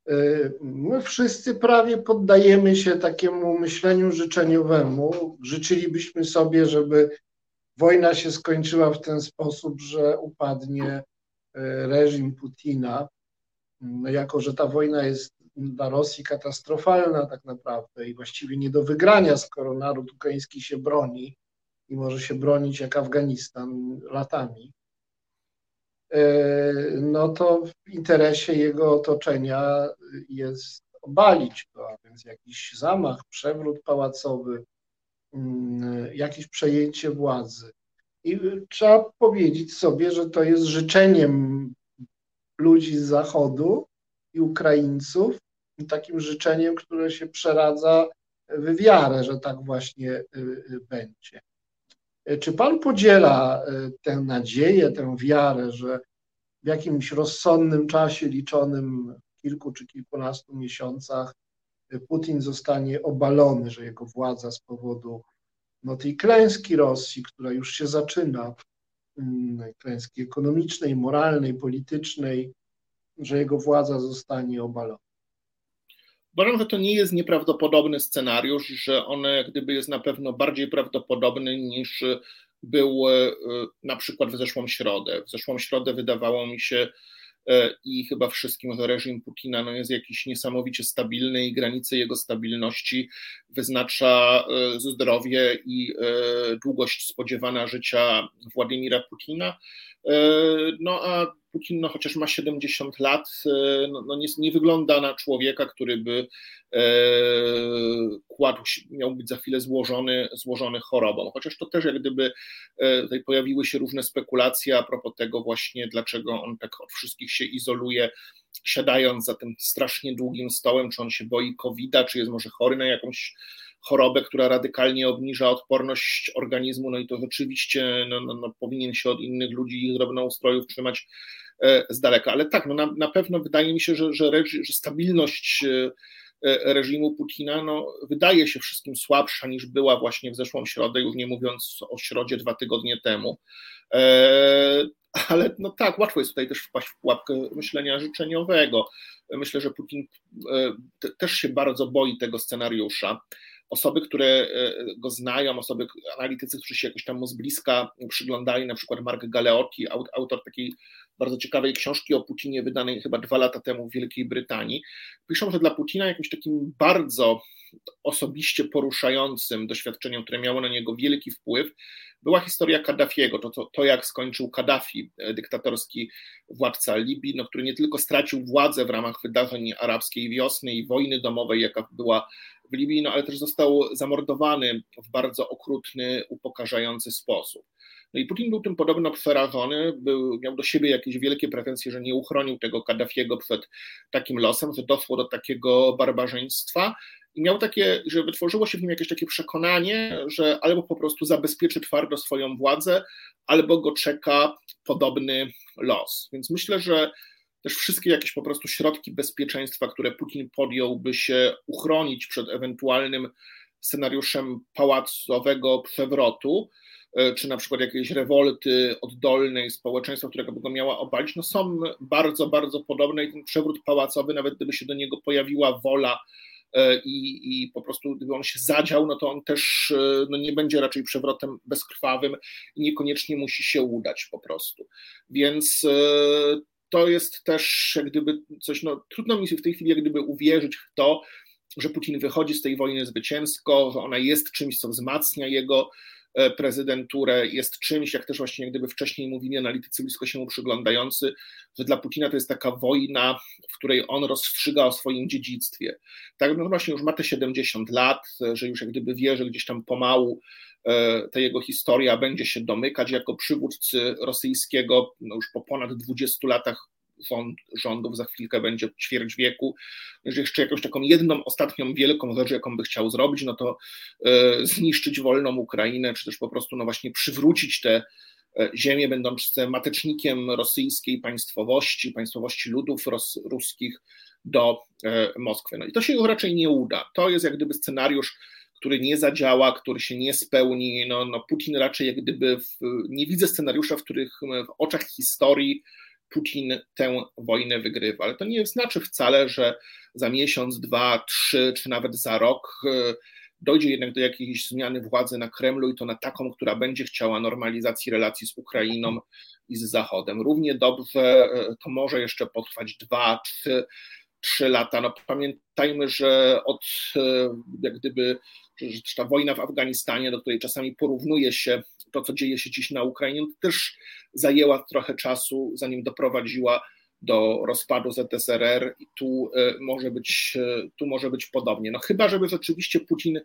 Y, my wszyscy prawie poddajemy się takiemu myśleniu życzeniowemu. Życzylibyśmy sobie, żeby wojna się skończyła w ten sposób, że upadnie y, reżim Putina. No jako, że ta wojna jest dla Rosji katastrofalna tak naprawdę i właściwie nie do wygrania, skoro naród ukraiński się broni i może się bronić jak Afganistan latami, e, no to w interesie jego otoczenia jest obalić go, a więc jakiś zamach, przewrót pałacowy, mm, jakieś przejęcie władzy. I trzeba powiedzieć sobie, że to jest życzeniem ludzi z Zachodu i Ukraińców, takim życzeniem, które się przeradza w wiarę, że tak właśnie y, y, będzie. Czy Pan podziela e, tę nadzieję, tę wiarę, że w jakimś rozsądnym czasie, liczonym kilku czy kilkunastu miesiącach, e, Putin zostanie obalony, że jego władza z powodu no, tej klęski Rosji, która już się zaczyna, mm, klęski ekonomicznej, moralnej, politycznej, że jego władza zostanie obalona? Uważam, że to nie jest nieprawdopodobny scenariusz, że on jak gdyby jest na pewno bardziej prawdopodobny niż był e, na przykład w zeszłą środę. W zeszłą środę wydawało mi się e, i chyba wszystkim, że reżim Putina no, jest jakiś niesamowicie stabilny i granice jego stabilności wyznacza e, zdrowie i długość spodziewana życia Władimira Putina. No a Putin, no, chociaż ma 70 lat, e, no, no nie, nie, wygląda na człowieka, który by e, kładł, miał być za chwilę złożony, złożony chorobą. Chociaż to też jak gdyby e, tutaj pojawiły się różne spekulacje a propos tego właśnie, dlaczego on tak od wszystkich się izoluje, siadając za tym strasznie długim stołem, czy on się boi COVID-a, czy jest może chory na jakąś chorobę, która radykalnie obniża odporność organizmu, no i to rzeczywiście no, no, no powinien się od innych ludzi i drobnoustrojów trzymać z daleka. Ale tak, no na, na pewno wydaje mi się, że, że, że stabilność e, e, reżimu Putina no, wydaje się wszystkim słabsza niż była właśnie w zeszłą środę, już nie mówiąc o środzie dwa tygodnie temu. Ale no tak, łatwo jest tutaj też wpaść w pułapkę myślenia życzeniowego. Myślę, że Putin też się bardzo boi tego scenariusza osoby, które go znają, osoby, analitycy, którzy się jakoś tam mu z bliska przyglądali, na przykład Mark Galeotti, autor takiej bardzo ciekawej książki o Putinie, wydanej chyba dwa lata temu w Wielkiej Brytanii. Piszą, że dla Putina jakimś takim bardzo osobiście poruszającym doświadczeniem, które miało na niego wielki wpływ, była historia Kaddafiego, to, to, to jak skończył Kaddafi, e, dyktatorski władca Libii, no, który nie tylko stracił władzę w ramach wydarzeń arabskiej wiosny i wojny domowej, jaka była w Libii, no, ale też został zamordowany w bardzo okrutny, upokarzający sposób. No i Putin był tym podobno przerażony, był, miał do siebie jakieś wielkie pretensje, że nie uchronił tego Kaddafiego przed takim losem, że doszło do takiego barbarzyństwa i miał takie, że wytworzyło się w nim jakieś takie przekonanie, że albo po prostu zabezpieczy twardo swoją władzę, albo go czeka podobny los. Więc myślę, że też wszystkie jakieś po prostu środki bezpieczeństwa, które Putin podjął, by się uchronić przed ewentualnym scenariuszem pałacowego przewrotu, czy na przykład jakiejś rewolty oddolnej społeczeństwa, którego by go miała obalić, no są bardzo, bardzo podobne i ten przewrót pałacowy, nawet gdyby się do niego pojawiła wola e, i, i po prostu gdyby on się zadział, no to on też e, no nie będzie raczej przewrotem bezkrwawym i niekoniecznie musi się udać po prostu. Więc to jest też jak gdyby coś, no trudno mi w tej chwili jak gdyby uwierzyć w to, że Putin wychodzi z tej wojny zwycięsko, że ona jest czymś, co wzmacnia jego E, prezydenturę jest czymś, jak też właśnie gdyby wcześniej mówili analitycy blisko się mu przyglądający, że dla Putina to jest taka wojna, w której on rozstrzyga o swoim dziedzictwie. Tak, no właśnie już ma te 70 lat, że już jak gdyby wie, że gdzieś tam pomału e, ta jego historia będzie się domykać jako przywódcy rosyjskiego, no już po ponad 20 latach rządów, za chwilkę będzie ćwierć wieku, że jeszcze jakąś taką jedną, ostatnią wielką rzecz, jaką by chciał zrobić, no to e, zniszczyć wolną Ukrainę, czy też po prostu no właśnie przywrócić te e, ziemię, będąc matecznikiem rosyjskiej państwowości, państwowości ludów ros, ruskich do e, Moskwy. No i to się raczej nie uda. To jest jak gdyby scenariusz, który nie zadziała, który się nie spełni. No, no Putin raczej jak gdyby w, nie widzę scenariusza, w których w oczach historii Putin tę wojnę wygrywa. Ale to nie znaczy wcale, że za miesiąc, dwa, trzy, czy nawet za rok e, dojdzie jednak do jakiejś zmiany władzy na Kremlu i to na taką, która będzie chciała normalizacji relacji z Ukrainą i z Zachodem. Równie dobrze e, to może jeszcze potrwać dwa, trzy, trzy lata. No pamiętajmy, że od e, jak gdyby że ta wojna w Afganistanie, do której czasami porównuje się to, co dzieje się dziś na Ukrainie, też zajęła trochę czasu, zanim doprowadziła do rozpadu ZSRR i tu e, może być, e, tu może być podobnie. No chyba, żeby rzeczywiście Putin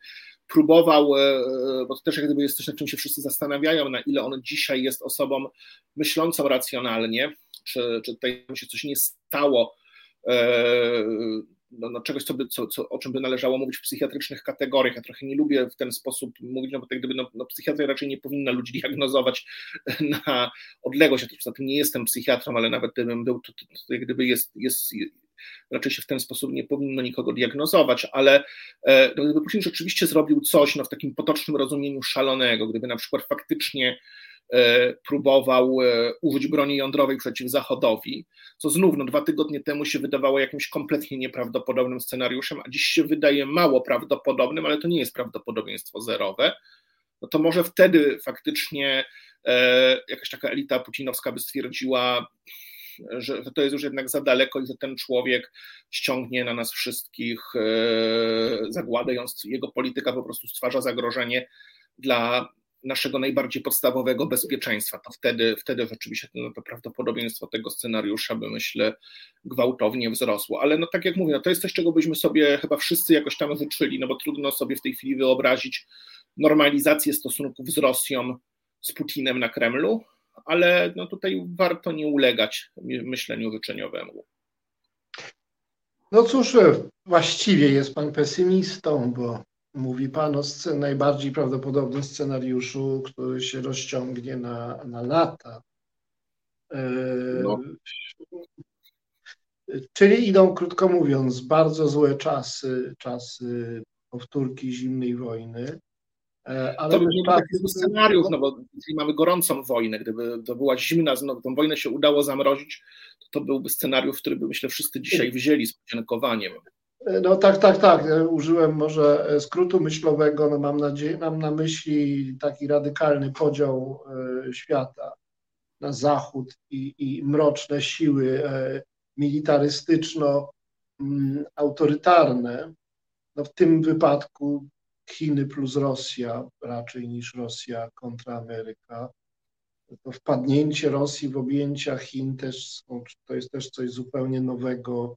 próbował, e, bo to też jak gdyby jest coś, nad czym się wszyscy zastanawiają, na ile on dzisiaj jest osobą myślącą racjonalnie, czy, czy tutaj się coś nie stało, no, no czegoś, co by, co, co, o czym by należało mówić w psychiatrycznych kategoriach. Ja trochę nie lubię w ten sposób mówić, no bo tak gdyby no, no raczej nie powinna ludzi diagnozować na odległość. Ja poza tym nie jestem psychiatrą, ale nawet gdybym był, to, to, to, to gdyby jest, jest raczej się w ten sposób nie powinno nikogo diagnozować, ale e, no, gdyby Putin rzeczywiście zrobił coś no, w takim potocznym rozumieniu szalonego, gdyby na przykład faktycznie próbował użyć broni jądrowej przeciw Zachodowi, co znów no, dwa tygodnie temu się wydawało jakimś kompletnie nieprawdopodobnym scenariuszem, a dziś się wydaje mało prawdopodobnym, ale to nie jest prawdopodobieństwo zerowe, no to może wtedy faktycznie jakaś taka elita putinowska by stwierdziła, że, to jest już jednak za daleko i że ten człowiek ściągnie na nas wszystkich e, zagładę, jego polityka po prostu stwarza zagrożenie dla naszego najbardziej podstawowego bezpieczeństwa, to wtedy, wtedy rzeczywiście no, to prawdopodobieństwo tego scenariusza by myślę gwałtownie wzrosło. Ale no tak jak mówię, no, to jest coś, czego byśmy sobie chyba wszyscy jakoś tam życzyli, no bo trudno sobie w tej chwili wyobrazić normalizację stosunków z Rosją, z Putinem na Kremlu, ale no tutaj warto nie ulegać myśleniu życzeniowemu. No cóż, właściwie jest pan pesymistą, bo mówi pan o scen- najbardziej prawdopodobnym scenariuszu, który się rozciągnie na, na lata. E, no. Czyli idą, krótko mówiąc, bardzo złe czasy, czasy powtórki zimnej wojny. E, ale to by był taki scenariusz, no bo jeśli mamy gorącą wojnę, gdyby to była zimna, znowu tą wojnę się udało zamrozić, to, to byłby scenariusz, który by myślę wszyscy dzisiaj wzięli z podziękowaniem. E, no tak, tak, tak. E, użyłem może skrótu myślowego. No mam, nadzieję, mam na myśli taki radykalny podział świata na zachód i, i mroczne siły militarystyczno-autorytarne. No w tym wypadku Chiny plus Rosja raczej niż Rosja kontra Ameryka. To wpadnięcie Rosji w objęcia Chin też to jest też coś zupełnie nowego,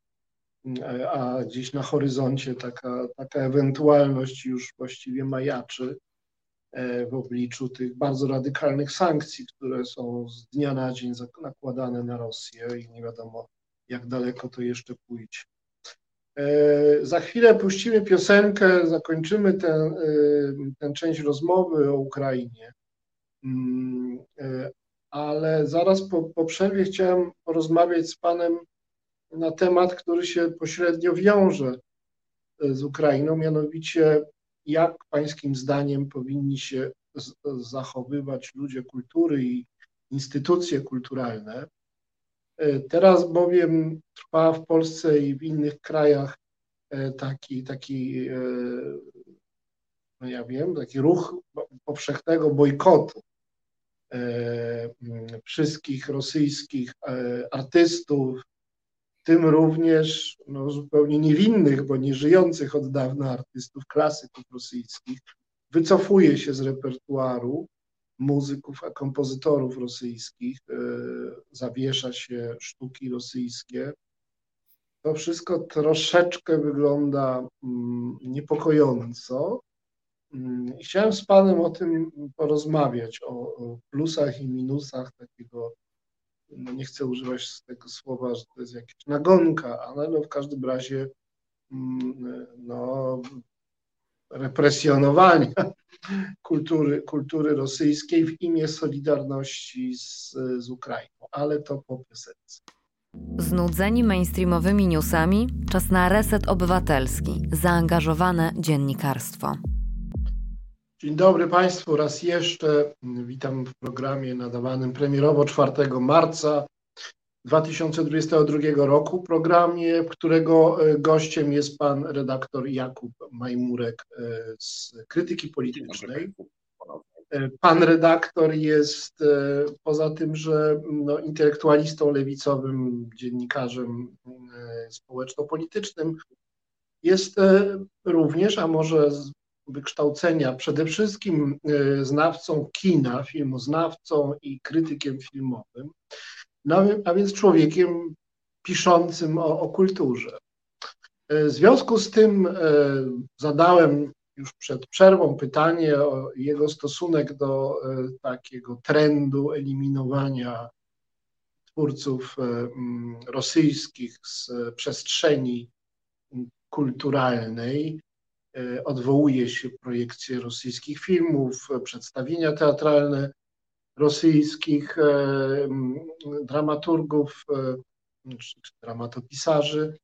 a gdzieś na horyzoncie taka, taka ewentualność już właściwie majaczy e, w obliczu tych bardzo radykalnych sankcji, które są z dnia na dzień nakładane na Rosję i nie wiadomo, jak daleko to jeszcze pójdzie. E, za chwilę puścimy piosenkę, zakończymy tę, e, część rozmowy o Ukrainie. Mm, e, ale zaraz po, po przerwie chciałem porozmawiać z Panem na temat, który się pośrednio wiąże z Ukrainą, mianowicie jak Pańskim zdaniem powinni się zachowywać ludzie kultury i instytucje kulturalne, teraz bowiem trwa w Polsce i w innych krajach e, taki, taki e, no ja wiem, taki ruch powszechnego bojkotu wszystkich rosyjskich artystów, tym również no, zupełnie niewinnych, bo nie żyjących od dawna artystów, klasyków rosyjskich, wycofuje się z repertuaru muzyków, a kompozytorów rosyjskich, e, zawiesza się sztuki rosyjskie. To wszystko troszeczkę wygląda mm, niepokojąco. Mm, chciałem z Panem o tym porozmawiać, o, plusach i minusach takiego, no nie chcę używać tego słowa, że to jest jakaś nagonka, ale no w każdym razie mm, no, represjonowania kultury, kultury rosyjskiej w imię solidarności z, z Ukrainą, ale to po piosence. Znudzeni mainstreamowymi newsami, czas na reset obywatelski, zaangażowane dziennikarstwo. Dzień dobry Państwu raz jeszcze. Witam w programie nadawanym premierowo 4 marca 2022 roku, programie, którego e, gościem jest pan redaktor Jakub Majmurek e, z Krytyki Politycznej. E, pan redaktor jest poza tym, że no, intelektualistą lewicowym, dziennikarzem społeczno-politycznym, jest również, a może z wykształcenia przede wszystkim znawcą kina, filmoznawcą i krytykiem filmowym no, a więc człowiekiem piszącym o, o kulturze. E, w związku z tym e, zadałem już przed przerwą pytanie o jego stosunek do e, takiego trendu eliminowania twórców rosyjskich z przestrzeni kulturalnej. Odwołuje się projekcje rosyjskich filmów, przedstawienia teatralne rosyjskich e, dramaturgów e, czy dramatopisarzy.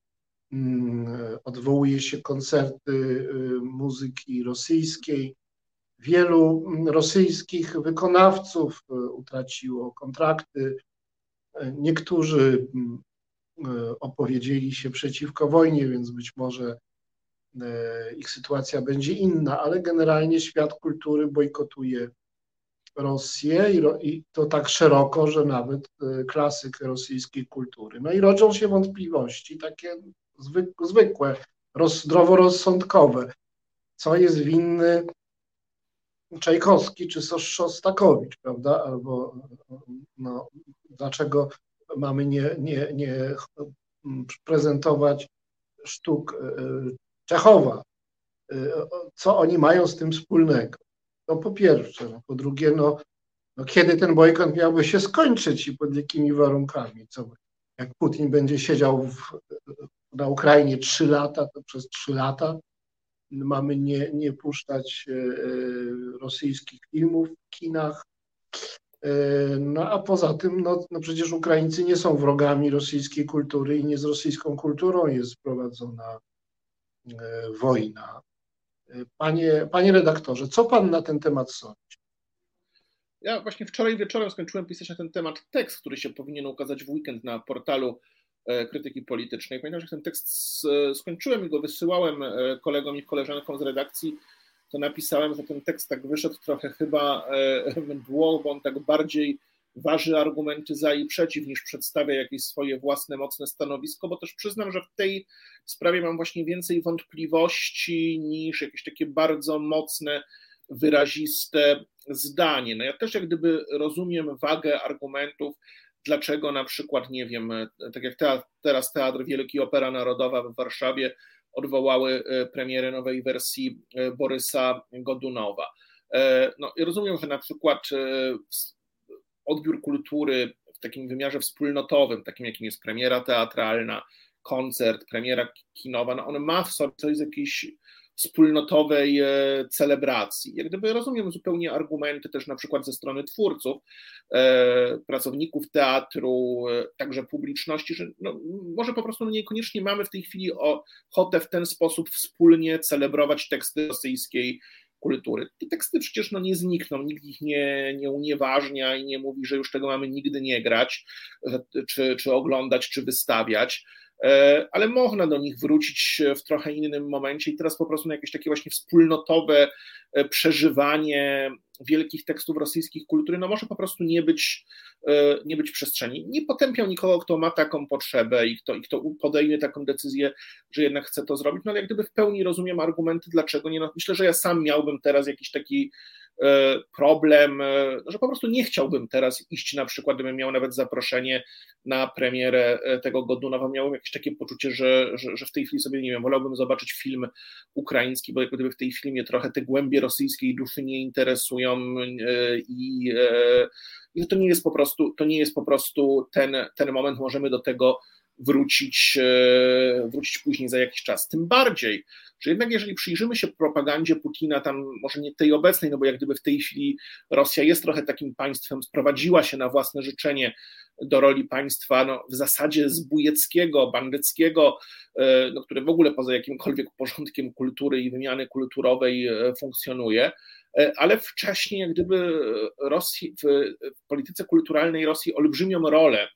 Mm, odwołuje się koncerty e, muzyki rosyjskiej, Wielu rosyjskich wykonawców utraciło kontrakty. Niektórzy opowiedzieli się przeciwko wojnie, więc być może ich sytuacja będzie inna, ale generalnie świat kultury bojkotuje Rosję i, to tak szeroko, że nawet e, klasyk rosyjskiej kultury. No i rodzą się wątpliwości takie zwykłe, roz, zdroworozsądkowe. Co jest winny Czajkowski czy Szostakowicz, prawda? Albo no, dlaczego mamy nie, nie, nie prezentować sztuk e, Czechowa? E, co oni mają z tym wspólnego? To po pierwsze. No, po drugie, no, no kiedy ten bojkot miałby się skończyć i pod jakimi warunkami? Co, jak Putin będzie siedział w, na Ukrainie trzy lata, to przez trzy lata mamy nie, nie puszczać e, rosyjskich filmów w kinach. E, no a poza tym, no, no przecież Ukraińcy nie są wrogami rosyjskiej kultury i nie z rosyjską kulturą jest prowadzona e, wojna. Panie, panie redaktorze, co pan na ten temat sądzi? Ja właśnie wczoraj wieczorem skończyłem pisać na ten temat tekst, który się powinien ukazać w weekend na portalu e, krytyki politycznej. Pamiętam, że ten tekst skończyłem i go wysyłałem e, kolegom i koleżankom z redakcji. To napisałem, że ten tekst tak wyszedł trochę chyba e, mdło, bo on tak bardziej waży argumenty za i przeciw, niż przedstawia jakieś swoje własne mocne stanowisko, bo też przyznam, że w tej sprawie mam właśnie więcej wątpliwości niż jakieś takie bardzo mocne, wyraziste zdanie. No ja też jak gdyby rozumiem wagę argumentów, dlaczego na przykład, nie wiem, tak jak teatr, teraz Teatr Wielki Opera Narodowa w Warszawie odwołały e, premierę nowej wersji e, Borysa Godunowa. E, no, ja rozumiem, że na przykład odbiór kultury w takim wymiarze wspólnotowym, takim jakim jest premiera teatralna, koncert, premiera kinowa, no on ma w sobie coś z jakiejś wspólnotowej e, celebracji. Jak gdyby rozumiem zupełnie argumenty też na przykład ze strony twórców, e, pracowników teatru, e, także publiczności, że no, może po prostu niekoniecznie mamy w tej chwili ochotę w ten sposób wspólnie celebrować teksty rosyjskiej kultury. Te teksty przecież no, nie znikną, nikt ich nie, nie unieważnia i nie mówi, że już tego mamy nigdy nie grać, czy, czy oglądać, czy wystawiać. E, ale można do nich wrócić w trochę innym momencie i teraz po prostu na jakieś takie właśnie wspólnotowe e, przeżywanie wielkich tekstów rosyjskich kultury, no może po prostu nie być, e, nie być przestrzeni. Nie potępiam nikogo, kto ma taką potrzebę i kto, i kto podejmie taką decyzję, że jednak chce to zrobić, no ale jak gdyby w pełni rozumiem argumenty, dlaczego nie. No, myślę, że ja sam miałbym teraz jakiś taki E, problem, e, że po prostu nie chciałbym teraz iść na przykład, gdybym miał nawet zaproszenie na premierę e, tego Godunowa, miałbym jakieś takie poczucie, że, że, że, w tej chwili sobie, nie wiem, wolałbym zobaczyć film ukraiński, bo jak gdyby w tej filmie trochę te głębie rosyjskiej duszy nie interesują i, i to nie jest po prostu, to nie jest po prostu ten, ten moment, możemy do tego wrócić, wrócić później za jakiś czas. Tym bardziej, że jednak jeżeli przyjrzymy się propagandzie Putina, tam może nie tej obecnej, no bo jak gdyby w tej chwili Rosja jest trochę takim państwem, sprowadziła się na własne życzenie do roli państwa no, w zasadzie zbójeckiego, bandyckiego, e, no, które w ogóle poza jakimkolwiek porządkiem kultury i wymiany kulturowej e, funkcjonuje, e, ale wcześniej jak gdyby Rosji, w polityce kulturalnej Rosji olbrzymią rolę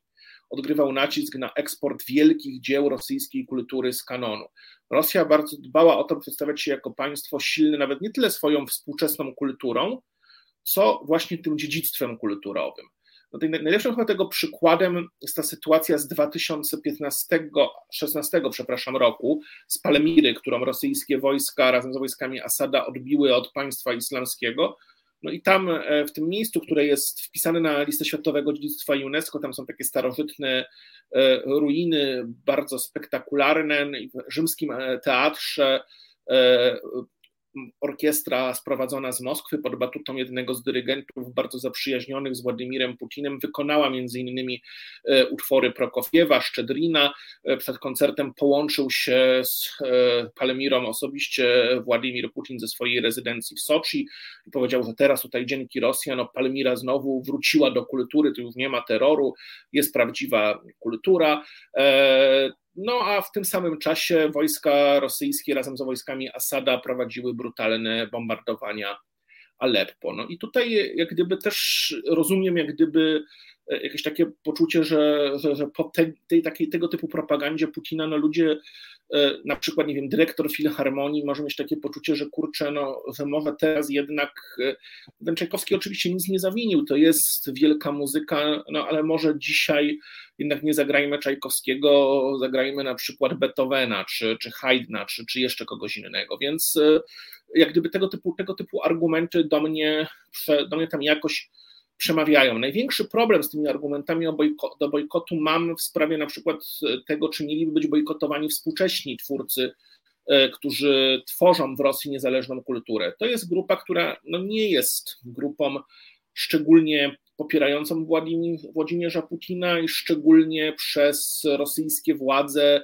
odgrywał nacisk na eksport wielkich dzieł rosyjskiej kultury z kanonu. Rosja bardzo dbała o to, by przedstawiać się jako państwo silne, nawet nie tyle swoją współczesną kulturą, co właśnie tym dziedzictwem kulturowym. No najlepszym chyba tego przykładem jest ta sytuacja z 2015-16 przepraszam, roku, z Palmiry, którą rosyjskie wojska razem z wojskami Asada odbiły od państwa islamskiego, no i tam, e, w tym miejscu, które jest wpisane na listę światowego dziedzictwa UNESCO, tam są takie starożytne e, ruiny, bardzo spektakularne. W rzymskim e, teatrze orkiestra sprowadzona z Moskwy pod batutą jednego z dyrygentów bardzo zaprzyjaźnionych z Władimirem Putinem wykonała między innymi e, utwory Prokofiewa, Szczedrina. E, przed koncertem połączył się z e, Palemirą osobiście Władimir Putin ze swojej rezydencji w Soczi i powiedział, że teraz tutaj dzięki Rosjan no, Palmira znowu wróciła do kultury, tu już nie ma terroru, jest prawdziwa kultura. No a w tym samym czasie wojska rosyjskie razem z wojskami Asada prowadziły brutalne bombardowania Aleppo. No i tutaj jak gdyby też rozumiem, jak gdyby jakieś takie poczucie, że, że, że po tej, tej, takiej, tego typu propagandzie Putina, no ludzie, e, na przykład, nie wiem, dyrektor Filharmonii może mieć takie poczucie, że kurczę, no, że może teraz jednak, e, ten Czajkowski oczywiście nic nie zawinił, to jest wielka muzyka, no ale może dzisiaj jednak nie zagrajmy Czajkowskiego, zagrajmy na przykład Beethovena, czy, czy Haydna, czy, czy jeszcze kogoś innego, więc e, jak gdyby tego typu, tego typu argumenty do mnie, do mnie tam jakoś przemawiają. Największy problem z tymi argumentami bojko, do bojkotu mam w sprawie na przykład tego, czy mieliby być bojkotowani współcześni twórcy, e, którzy tworzą w Rosji niezależną kulturę. To jest grupa, która no nie jest grupą szczególnie popierającą Władimierza Putina i szczególnie przez rosyjskie władze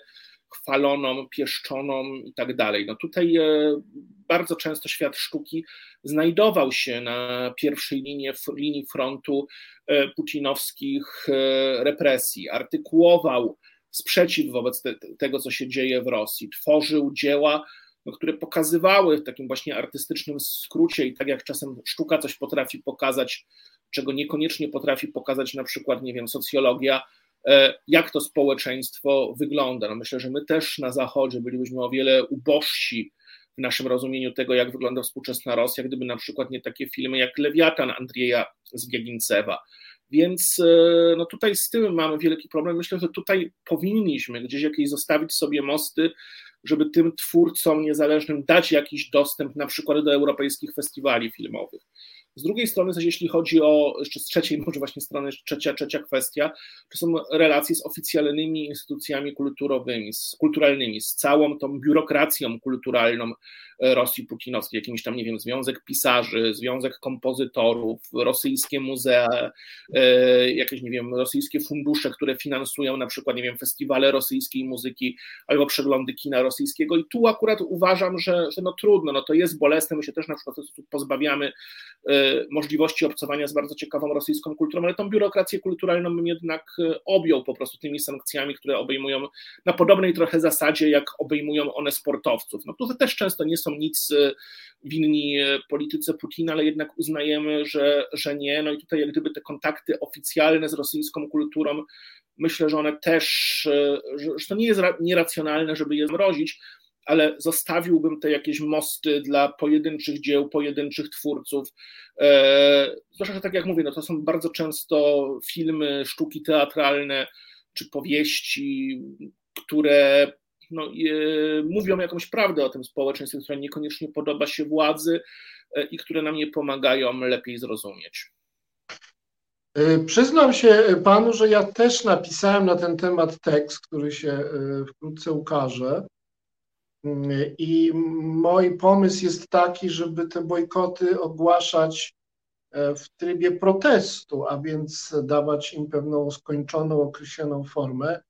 chwaloną, pieszczoną i tak dalej. No tutaj e, bardzo często świat sztuki znajdował się na pierwszej linii, linii frontu e, putinowskich e, represji, artykułował sprzeciw wobec te, tego, co się dzieje w Rosji, tworzył dzieła, no, które pokazywały w takim właśnie artystycznym skrócie i tak jak czasem sztuka coś potrafi pokazać, czego niekoniecznie potrafi pokazać na przykład, nie wiem, socjologia, jak to społeczeństwo wygląda. No myślę, że my też na Zachodzie bylibyśmy o wiele ubożsi w naszym rozumieniu tego, jak wygląda współczesna Rosja, gdyby na przykład nie takie filmy jak Lewiatan Andrzeja Zbiegincewa. Więc e, no tutaj z tym mamy wielki problem. Myślę, że tutaj powinniśmy gdzieś jakieś zostawić sobie mosty, żeby tym twórcom niezależnym dać jakiś dostęp na przykład do europejskich festiwali filmowych. Z drugiej strony jeśli chodzi o, jeszcze z trzeciej może właśnie strony, trzecia, trzecia kwestia, to są relacje z oficjalnymi instytucjami kulturowymi, z kulturalnymi, z całą tą biurokracją kulturalną Rosji putinowskiej, jakimś tam, nie wiem, Związek Pisarzy, Związek Kompozytorów, rosyjskie muzea, e, jakieś, nie wiem, rosyjskie fundusze, które finansują na przykład, nie wiem, festiwale rosyjskiej muzyki albo przeglądy kina rosyjskiego i tu akurat uważam, że, że no trudno, no to jest bolesne, my się też na przykład pozbawiamy e, możliwości obcowania z bardzo ciekawą rosyjską kulturą, ale tą biurokrację kulturalną bym jednak e, objął po prostu tymi sankcjami, które obejmują na podobnej trochę zasadzie, jak obejmują one sportowców. No to też często nie są nic e, winni e, polityce Putina, ale jednak uznajemy, że, że nie. No i tutaj jak gdyby te kontakty oficjalne z rosyjską kulturą, myślę, że one też, że to nie jest nieracjonalne, żeby je zmrozić, ale zostawiłbym te jakieś mosty dla pojedynczych dzieł, pojedynczych twórców. E, zwłaszcza, że tak jak mówię, no to są bardzo często filmy, sztuki teatralne czy powieści, które no, e, mówią jakąś prawdę o tym społeczeństwie, które niekoniecznie podoba się władzy e, i które nam nie pomagają lepiej zrozumieć. Przyznam się panu, że ja też napisałem na ten temat tekst, który się wkrótce ukaże. I mój pomysł jest taki, żeby te bojkoty ogłaszać e, w trybie protestu, a więc dawać im pewną skończoną, określoną formę,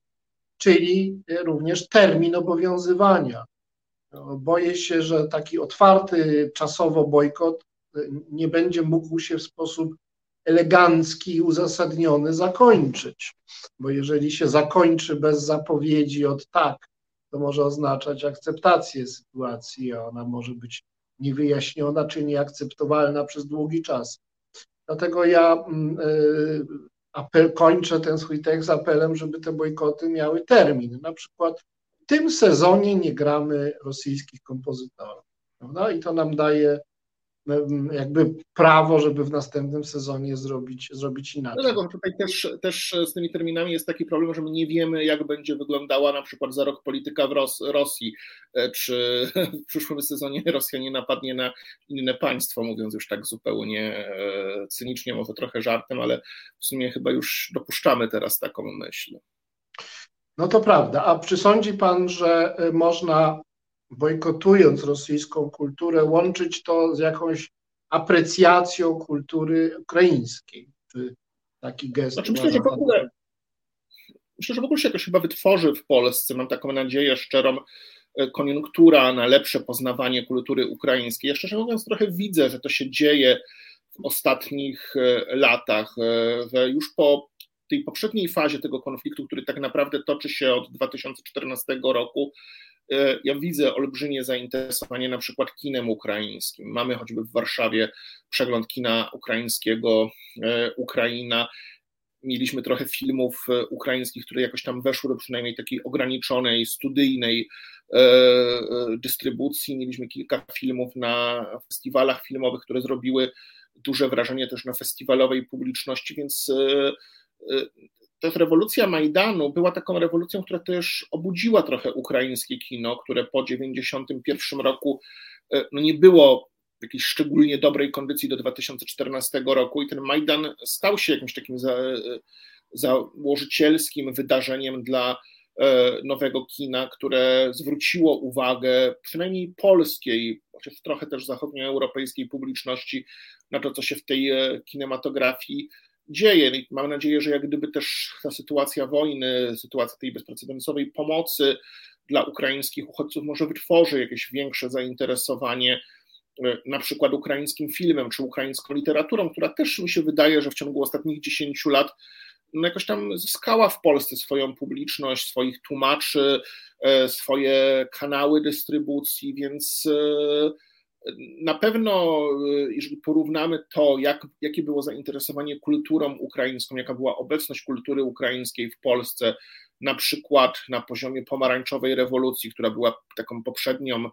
czyli również termin obowiązywania. No, boję się, że taki otwarty czasowo bojkot e, nie będzie mógł się w sposób elegancki i uzasadniony zakończyć, bo jeżeli się zakończy bez zapowiedzi od tak, to może oznaczać akceptację sytuacji, a ona może być niewyjaśniona czy nieakceptowalna przez długi czas. Dlatego ja mm, e, apel, kończę ten swój tekst apelem, żeby te bojkoty miały termin. Na przykład w tym sezonie nie gramy rosyjskich kompozytorów. Prawda? I to nam daje jakby prawo, żeby w następnym sezonie zrobić, zrobić inaczej. No tak, tutaj też, też z tymi terminami jest taki problem, że my nie wiemy, jak będzie wyglądała na przykład za rok polityka w Ros Rosji, e, czy w przyszłym sezonie Rosja nie napadnie na inne państwo, mówiąc już tak zupełnie e, cynicznie, może trochę żartem, ale w sumie chyba już dopuszczamy teraz taką myśl. No to prawda. A przysądzi pan, że e, można bojkotując rosyjską kulturę, łączyć to z jakąś aprecjacją kultury ukraińskiej. Czy taki gest? Znaczy, myślę, że w ogóle, myślę, że w ogóle się jakoś chyba wytworzy w Polsce, mam taką nadzieję szczerą, e, koniunktura na lepsze poznawanie kultury ukraińskiej. Ja szczerze mówiąc trochę widzę, że to się dzieje w ostatnich e, latach, e, że już po tej poprzedniej fazie tego konfliktu, który tak naprawdę toczy się od 2014 roku, ja widzę olbrzymie zainteresowanie na przykład kinem ukraińskim. Mamy choćby w Warszawie przegląd kina ukraińskiego Ukraina. Mieliśmy trochę filmów ukraińskich, które jakoś tam weszły do przynajmniej takiej ograniczonej, studyjnej dystrybucji. Mieliśmy kilka filmów na festiwalach filmowych, które zrobiły duże wrażenie też na festiwalowej publiczności, więc e, e, ta rewolucja Majdanu była taką rewolucją, która też obudziła trochę ukraińskie kino, które po 1991 roku e, no nie było w jakiejś szczególnie dobrej kondycji do 2014 roku i ten Majdan stał się jakimś takim za, założycielskim wydarzeniem dla nowego kina, które zwróciło uwagę przynajmniej polskiej, chociaż trochę też zachodnioeuropejskiej publiczności na to, co się w tej e, kinematografii dzieje. I mam nadzieję, że jak gdyby też ta sytuacja wojny, sytuacja tej bezprecedensowej pomocy dla ukraińskich uchodźców może wytworzy jakieś większe zainteresowanie e, na przykład ukraińskim filmem czy ukraińską literaturą, która też mi się wydaje, że w ciągu ostatnich 10 lat no jakoś tam zyskała w Polsce swoją publiczność, swoich tłumaczy, e, swoje kanały dystrybucji, więc na pewno, y, jeżeli porównamy to, jak, jakie było zainteresowanie kulturą ukraińską, jaka była obecność kultury ukraińskiej w Polsce, na przykład na poziomie pomarańczowej rewolucji, która była taką poprzednią,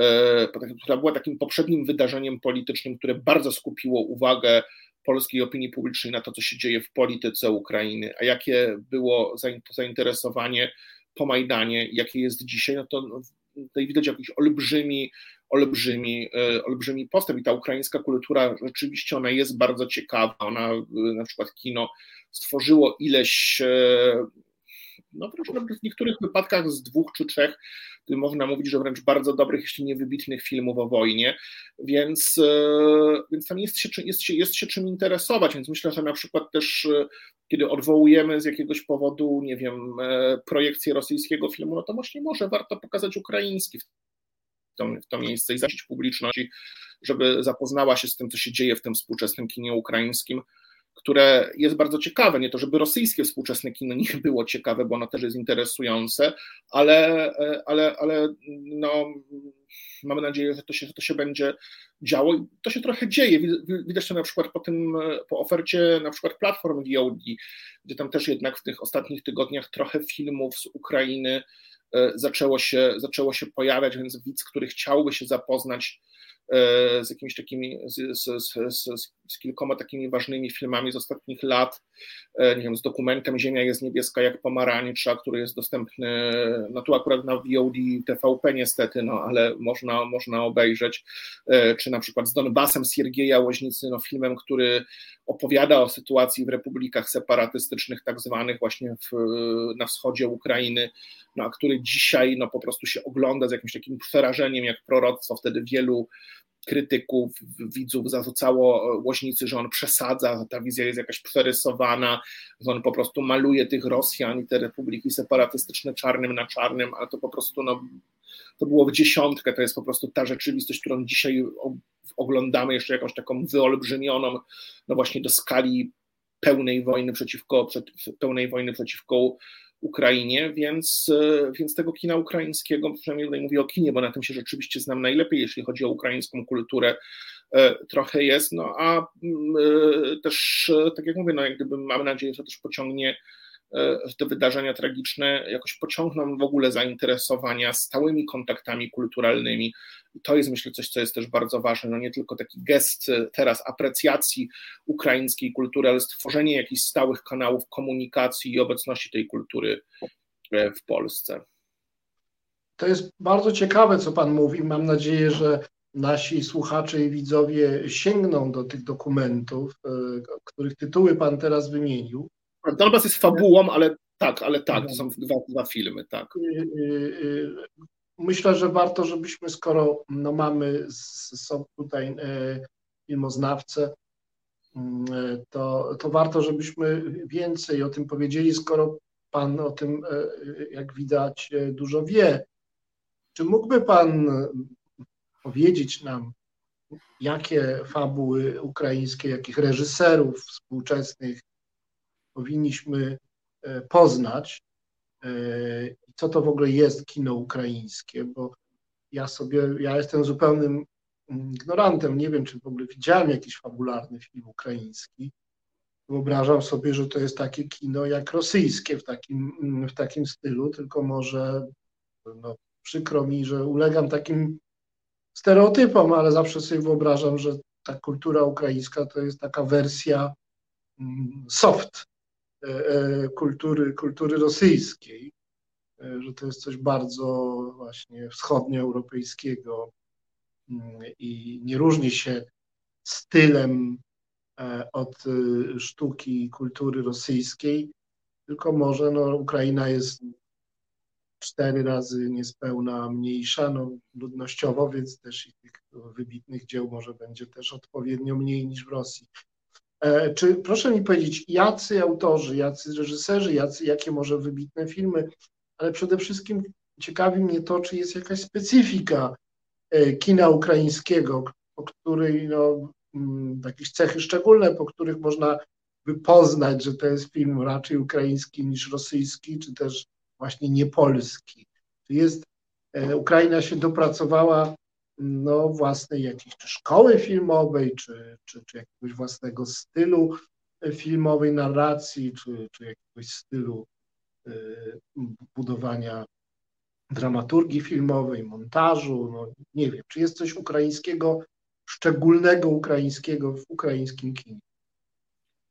e, która była takim poprzednim wydarzeniem politycznym, które bardzo skupiło uwagę polskiej opinii publicznej na to, co się dzieje w polityce Ukrainy, a jakie było zainteresowanie po Majdanie, jakie jest dzisiaj, no to no, tutaj widać jakiś olbrzymi olbrzymi, e, olbrzymi postęp. I ta ukraińska kultura rzeczywiście ona jest bardzo ciekawa, ona e, na przykład kino stworzyło ileś e, no w niektórych wypadkach z dwóch czy trzech, można mówić, że wręcz bardzo dobrych, jeśli nie wybitnych filmów o wojnie, więc, więc tam jest się, jest, się, jest się czym interesować, więc myślę, że na przykład też kiedy odwołujemy z jakiegoś powodu, nie wiem, projekcję rosyjskiego filmu, no to właśnie może warto pokazać ukraiński. w to miejsce i zasić publiczności, żeby zapoznała się z tym, co się dzieje w tym współczesnym kinie ukraińskim, które jest bardzo ciekawe. Nie to, żeby rosyjskie współczesne kino nie było ciekawe, bo ono też jest interesujące, ale, ale, ale no, mamy nadzieję, że to, się, że to się będzie działo i to się trochę dzieje. Widać to na przykład po tym, po ofercie na przykład platform VOD, gdzie tam też jednak w tych ostatnich tygodniach trochę filmów z Ukrainy E, zaczęło się, zaczęło się pojawiać, więc widz, który chciałby się zapoznać e, z jakimiś takimi, z, z, z, z, kilkoma takimi ważnymi filmami z ostatnich lat, e, nie wiem, z dokumentem Ziemia jest niebieska jak pomarańcza, który jest dostępny, no tu akurat na VOD TVP niestety, no ale można, można obejrzeć, czy na przykład z Donbasem Siergieja Łoźnicy, no filmem, który opowiada o sytuacji w republikach separatystycznych, tak zwanych właśnie w, na wschodzie Ukrainy, no, a który dzisiaj no, po prostu się ogląda z jakimś takim przerażeniem, jak proroctwo. Wtedy wielu krytyków, widzów zarzucało Łośnicy, że on przesadza, że ta wizja jest jakaś przerysowana, że on po prostu maluje tych Rosjan i te republiki separatystyczne czarnym na czarnym, a to po prostu no, to było w dziesiątkę, to jest po prostu ta rzeczywistość, którą dzisiaj oglądamy jeszcze jakąś taką wyolbrzymioną, no właśnie do skali pełnej wojny przeciwko, pełnej wojny przeciwko Ukrainie, więc, e, więc tego kina ukraińskiego, przynajmniej tutaj mówię o kinie, bo na tym się rzeczywiście znam najlepiej, jeśli chodzi o ukraińską kulturę, e, trochę jest, no a mm, e, też, tak jak mówię, no jak gdyby mam nadzieję, że też pociągnie te wydarzenia tragiczne jakoś pociągną w ogóle zainteresowania stałymi kontaktami kulturalnymi. I to jest myślę coś, co jest też bardzo ważne, no nie tylko taki gest e, teraz aprecjacji ukraińskiej kultury, ale stworzenie jakichś stałych kanałów komunikacji i obecności tej kultury e, w Polsce. To jest bardzo ciekawe, co Pan mówi. Mam nadzieję, że nasi słuchacze i widzowie sięgną do tych dokumentów, których tytuły Pan teraz wymienił. Donbas jest fabułą, ale tak, ale tak, to są dwa, dwa filmy, tak. Myślę, że warto, żebyśmy, skoro no, mamy są tutaj filmoznawcę, to, to warto, żebyśmy więcej o tym powiedzieli, skoro Pan o tym, jak widać, dużo wie. Czy mógłby Pan powiedzieć nam, jakie fabuły ukraińskie, jakich reżyserów współczesnych powinniśmy e, poznać. Co to w ogóle jest kino ukraińskie, bo ja sobie, ja jestem zupełnym ignorantem, nie wiem, czy w ogóle widziałem jakiś fabularny film ukraiński. Wyobrażam sobie, że to jest takie kino jak rosyjskie w takim, w takim stylu, tylko może no, przykro mi, że ulegam takim stereotypom, ale zawsze sobie wyobrażam, że ta kultura ukraińska to jest taka wersja mm, soft e, e, kultury, kultury rosyjskiej, że to jest coś bardzo właśnie wschodnioeuropejskiego mm, i nie różni się stylem od sztuki kultury rosyjskiej, tylko może no, Ukraina jest cztery razy niespełna mniejsza no, ludnościowo, więc też i tych wybitnych dzieł może będzie też odpowiednio mniej niż w Rosji. E, czy proszę mi powiedzieć, jacy autorzy, jacy reżyserzy, jacy, jakie może wybitne filmy, ale przede wszystkim ciekawi mnie to, czy jest jakaś specyfika e, kina ukraińskiego, po której no, mm, jakieś cechy szczególne, po których można by poznać, że to jest film raczej ukraiński niż rosyjski, czy też właśnie niepolski. Czy jest, e, Ukraina się dopracowała no, własnej jakiejś czy szkoły filmowej, czy, czy, czy jakiegoś własnego stylu filmowej narracji, czy, czy jakiegoś stylu Y, budowania dramaturgii filmowej, montażu. No, nie wiem, czy jest coś ukraińskiego, szczególnego ukraińskiego w ukraińskim kinie?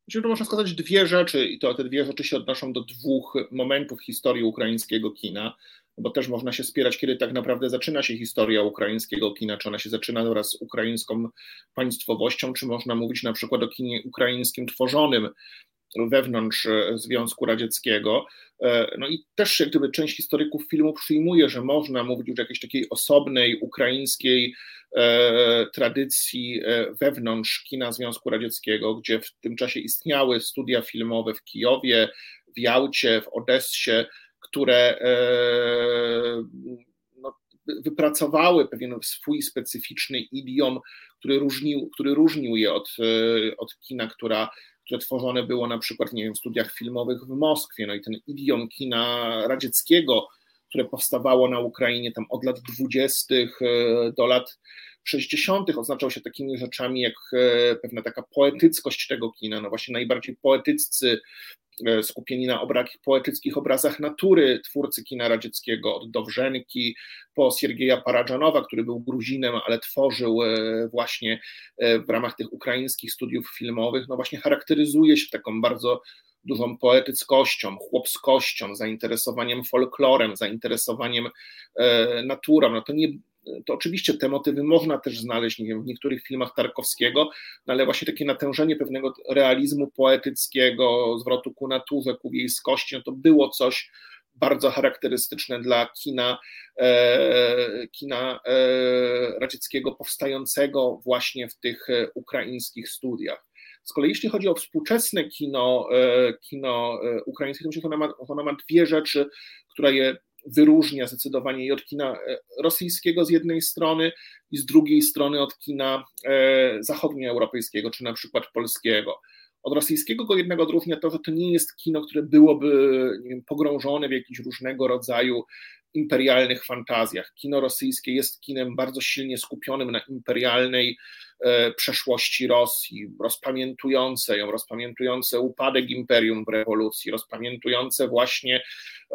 Myślę, że można wskazać dwie rzeczy i to te dwie rzeczy się odnoszą do dwóch momentów historii ukraińskiego kina, no bo też można się spierać, kiedy tak naprawdę zaczyna się historia ukraińskiego kina, czy ona się zaczyna wraz z ukraińską państwowością, czy można mówić na przykład o kinie ukraińskim tworzonym wewnątrz e, Związku Radzieckiego. E, no i też jak gdyby część historyków filmu przyjmuje, że można mówić już o jakiejś takiej osobnej ukraińskiej e, tradycji wewnątrz kina Związku Radzieckiego, gdzie w tym czasie istniały studia filmowe w Kijowie, w Jałcie, w Odessie, które no, wypracowały pewien swój specyficzny idiom, który różnił, który różnił je od, od kina, która które tworzone było na przykład, nie wiem, w studiach filmowych w Moskwie, no i ten idiom kina radzieckiego, które powstawało na Ukrainie tam od lat 20. E, do lat 60. oznaczał się takimi rzeczami jak e, pewna taka poetyckość tego kina, no właśnie najbardziej poetyccy E, skupieni na obrak, poetyckich obrazach natury twórcy kina radzieckiego, od Dowrzenki po Siergieja Paradżanowa, który był Gruzinem, ale tworzył e, właśnie e, w ramach tych ukraińskich studiów filmowych, no właśnie charakteryzuje się taką bardzo dużą poetyckością, chłopskością, zainteresowaniem folklorem, zainteresowaniem naturą. No to nie, to oczywiście te motywy można też znaleźć nie wiem, w niektórych filmach Tarkowskiego, no ale właśnie takie natężenie pewnego realizmu poetyckiego, zwrotu ku naturze, ku wiejskości, no to było coś bardzo charakterystyczne dla kina, e, kina e, radzieckiego powstającego właśnie w tych e, ukraińskich studiach. Z kolei jeśli chodzi o współczesne kino, e, kino e, ukraińskie, to myślę, że ono ma, ono ma dwie rzeczy, które je wyróżnia zdecydowanie i od kina e, rosyjskiego z jednej strony i z drugiej strony od kina e, zachodnioeuropejskiego, czy na przykład polskiego. Od rosyjskiego go jednego odróżnia to, że to nie jest kino, które byłoby wiem, pogrążone w jakichś różnego rodzaju imperialnych fantazjach. Kino rosyjskie jest kinem bardzo silnie skupionym na imperialnej e, przeszłości Rosji, rozpamiętujące ją, rozpamiętujące upadek imperium w rewolucji, rozpamiętujące właśnie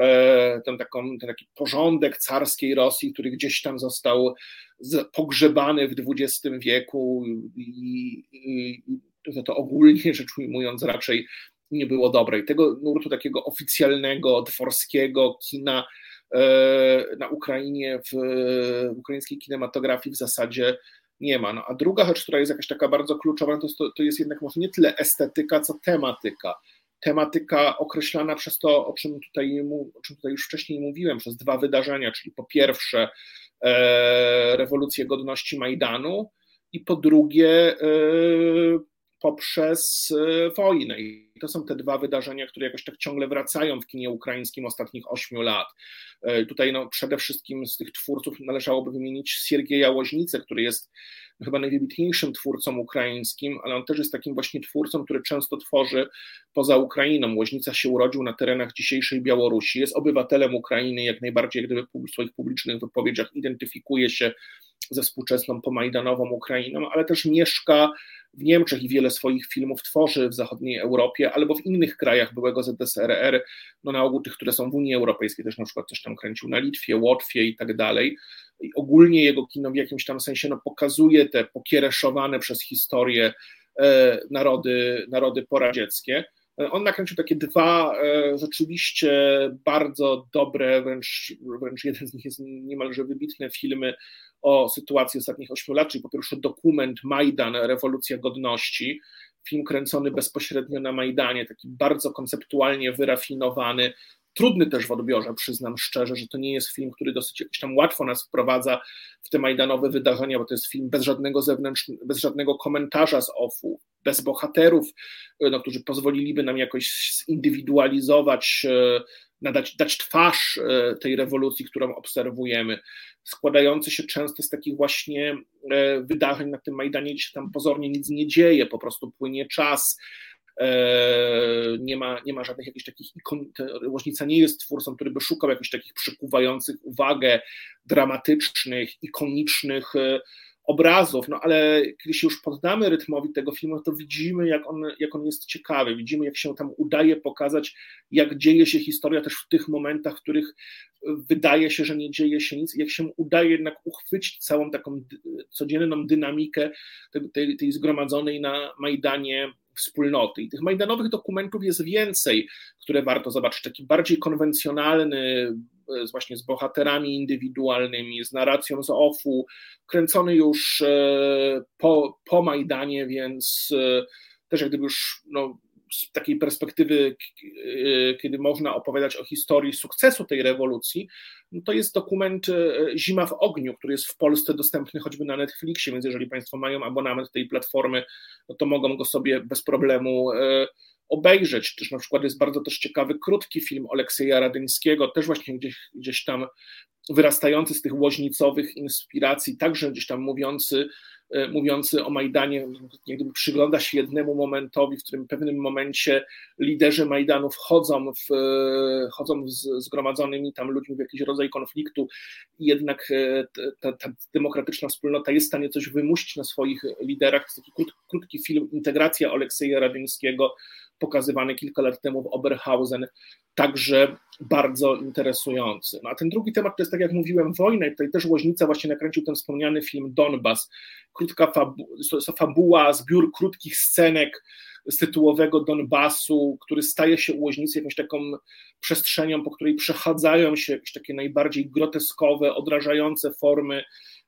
e, ten, taką, ten taki porządek carskiej Rosji, który gdzieś tam został pogrzebany w XX wieku i, i, i to ogólnie rzecz ujmując raczej nie było dobre. I tego nurtu takiego oficjalnego, dworskiego kina na Ukrainie, w, w ukraińskiej kinematografii w zasadzie nie ma. No, a druga rzecz, która jest jakaś taka bardzo kluczowa, to, to jest jednak może nie tyle estetyka, co tematyka. Tematyka określana przez to, o czym tutaj, o czym tutaj już wcześniej mówiłem, przez dwa wydarzenia, czyli po pierwsze e, rewolucję godności Majdanu i po drugie e, poprzez e, wojnę. To są te dwa wydarzenia, które jakoś tak ciągle wracają w kinie ukraińskim ostatnich ośmiu lat. E, tutaj no, przede wszystkim z tych twórców należałoby wymienić Siergieja Łoźnicę, który jest chyba najwybitniejszym twórcą ukraińskim, ale on też jest takim właśnie twórcą, który często tworzy poza Ukrainą. Łoźnica się urodził na terenach dzisiejszej Białorusi, jest obywatelem Ukrainy, jak najbardziej, jak gdyby w swoich publicznych wypowiedziach identyfikuje się ze współczesną pomajdanową Ukrainą, ale też mieszka w Niemczech i wiele swoich filmów tworzy w zachodniej Europie albo w innych krajach byłego ZSRR, no na ogół tych, które są w Unii Europejskiej, też na przykład coś tam kręcił na Litwie, Łotwie i tak dalej. I ogólnie jego kino w jakimś tam sensie no, pokazuje te pokiereszowane przez historię e, narody, narody poradzieckie. On nakręcił takie dwa e, rzeczywiście bardzo dobre, wręcz, wręcz jeden z nich jest niemalże wybitne filmy o sytuacji ostatnich ośmiu lat, czyli po pierwsze dokument Majdan, rewolucja godności, film kręcony bezpośrednio na Majdanie, taki bardzo konceptualnie wyrafinowany, trudny też w odbiorze, przyznam szczerze, że to nie jest film, który dosyć jakoś tam łatwo nas wprowadza w te majdanowe wydarzenia, bo to jest film bez żadnego zewnętrznego, bez żadnego komentarza z OFU, bez bohaterów, no, którzy pozwoliliby nam jakoś zindywidualizować, e, nadać, dać twarz e, tej rewolucji, którą obserwujemy, składający się często z takich właśnie e, wydarzeń na tym Majdanie, gdzie się tam pozornie nic nie dzieje, po prostu płynie czas, nie ma, nie ma żadnych jakichś takich ikon, Łożnica nie jest twórcą, który by szukał jakichś takich przykuwających uwagę, dramatycznych, ikonicznych obrazów, no ale kiedy się już poddamy rytmowi tego filmu, to widzimy, jak on, jak on jest ciekawy, widzimy, jak się tam udaje pokazać, jak dzieje się historia też w tych momentach, w których wydaje się, że nie dzieje się nic, jak się udaje jednak uchwycić całą taką codzienną dynamikę tej, tej zgromadzonej na Majdanie wspólnoty. I tych majdanowych dokumentów jest więcej, które warto zobaczyć. Taki bardziej konwencjonalny, e, właśnie z bohaterami indywidualnymi, z narracją z OFU, kręcony już e, po, po Majdanie, więc e, też jak gdyby już no, z takiej perspektywy, kiedy można opowiadać o historii sukcesu tej rewolucji, to jest dokument Zima w ogniu, który jest w Polsce dostępny choćby na Netflixie, więc jeżeli Państwo mają abonament tej platformy, no to mogą go sobie bez problemu obejrzeć. Też na przykład jest bardzo też ciekawy krótki film Oleksija Radyńskiego, też właśnie gdzieś, gdzieś tam wyrastający z tych łoźnicowych inspiracji, także gdzieś tam mówiący, e, mówiący o Majdanie, gdyby przygląda się jednemu momentowi, w którym w pewnym momencie liderzy Majdanu wchodzą, w, e, z zgromadzonymi tam ludźmi w jakiś rodzaj konfliktu i jednak e, ta, ta demokratyczna wspólnota jest w stanie coś wymusić na swoich liderach. Jest taki krótki film Integracja Oleksija Radyńskiego, pokazywany kilka lat temu w Oberhausen, także bardzo interesujący. No a ten drugi temat to jest, tak jak mówiłem, wojna i tutaj też Łoźnica właśnie nakręcił ten wspomniany film Donbas, krótka fabu fabuła, zbiór krótkich scenek z tytułowego Donbasu, który staje się u Łoźnicy jakąś taką przestrzenią, po której przechadzają się jakieś takie najbardziej groteskowe, odrażające formy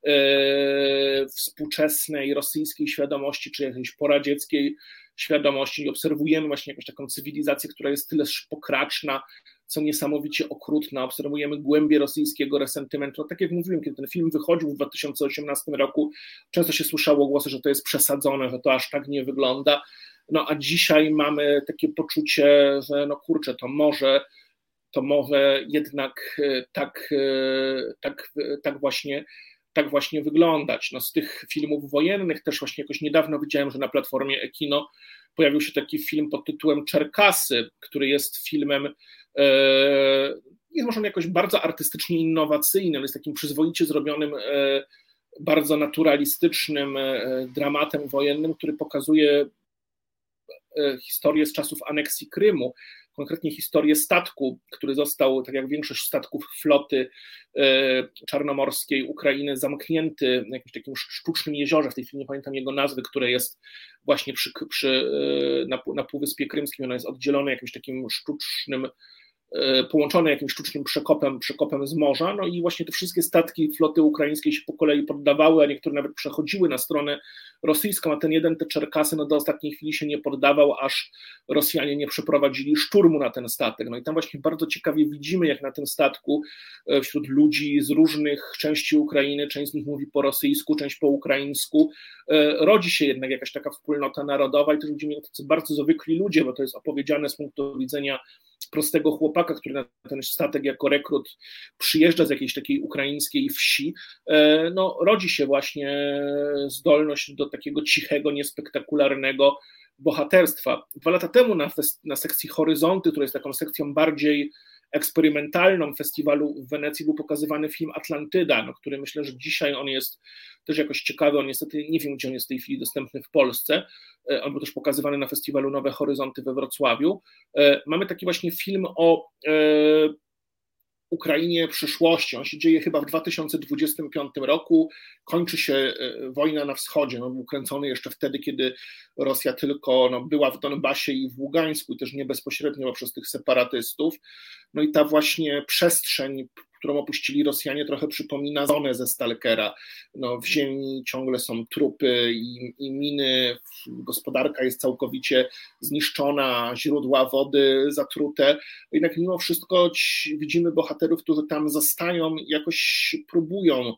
e, współczesnej rosyjskiej świadomości, czy jakiejś poradzieckiej świadomości i obserwujemy właśnie jakąś taką cywilizację, która jest tyle pokraczna, co niesamowicie okrutna. Obserwujemy głębie rosyjskiego resentymentu. No, tak jak mówiłem, kiedy ten film wychodził w 2018 roku, często się słyszało głosy, że to jest przesadzone, że to aż tak nie wygląda. No a dzisiaj mamy takie poczucie, że no kurczę, to może to może jednak e, tak, e, tak, tak właśnie tak właśnie wyglądać. No, z tych filmów wojennych też właśnie jakoś niedawno widziałem, że na platformie Ekino pojawił się taki film pod tytułem Czerkasy, który jest filmem e, jest może jakoś bardzo artystycznie innowacyjnym, jest takim przyzwoicie zrobionym, e, bardzo naturalistycznym e, dramatem wojennym, który pokazuje historię z czasów aneksji Krymu konkretnie historię statku, który został, tak jak większość statków floty e, czarnomorskiej Ukrainy, zamknięty w jakimś takim sztucznym jeziorze, w tej chwili nie pamiętam jego nazwy, które jest właśnie przy, przy, e, na, na Półwyspie Krymskim, ono jest oddzielone jakimś takim sztucznym połączone jakimś sztucznym przekopem, przekopem z morza, no i właśnie te wszystkie statki floty ukraińskiej się po kolei poddawały, a niektóre nawet przechodziły na stronę rosyjską, a ten jeden, te Czerkasy, no do ostatniej chwili się nie poddawał, aż Rosjanie nie przeprowadzili szturmu na ten statek. No i tam właśnie bardzo ciekawie widzimy, jak na tym statku e, wśród ludzi z różnych części Ukrainy, część z nich mówi po rosyjsku, część po ukraińsku, e, rodzi się jednak jakaś taka wspólnota narodowa i też widzimy tacy bardzo zwykli ludzie, bo to jest opowiedziane z punktu widzenia prostego chłopaka, który na ten statek jako rekrut przyjeżdża z jakiejś takiej ukraińskiej wsi, e, no, rodzi się właśnie zdolność do takiego cichego, niespektakularnego bohaterstwa. Dwa lata temu na, na sekcji Horyzonty, która jest taką sekcją bardziej eksperymentalną festiwalu w Wenecji był pokazywany film Atlantyda, no, który myślę, że dzisiaj on jest też jakoś ciekawy, on niestety nie wiem, gdzie on jest w tej chwili dostępny w Polsce, e, on był też pokazywany na festiwalu Nowe Horyzonty we Wrocławiu. E, mamy taki właśnie film o e, Ukrainie przyszłości. On się dzieje chyba w 2025 roku. Kończy się e, wojna na wschodzie. No, był kręcony jeszcze wtedy, kiedy Rosja tylko no, była w Donbasie i w Ługańsku, i też nie bezpośrednio przez tych separatystów. No i ta właśnie przestrzeń którą opuścili Rosjanie, trochę przypomina zonę ze Stalkera. No, w ziemi ciągle są trupy i, i miny, gospodarka jest całkowicie zniszczona, źródła wody zatrute. Jednak mimo wszystko widzimy bohaterów, którzy tam zostają, jakoś próbują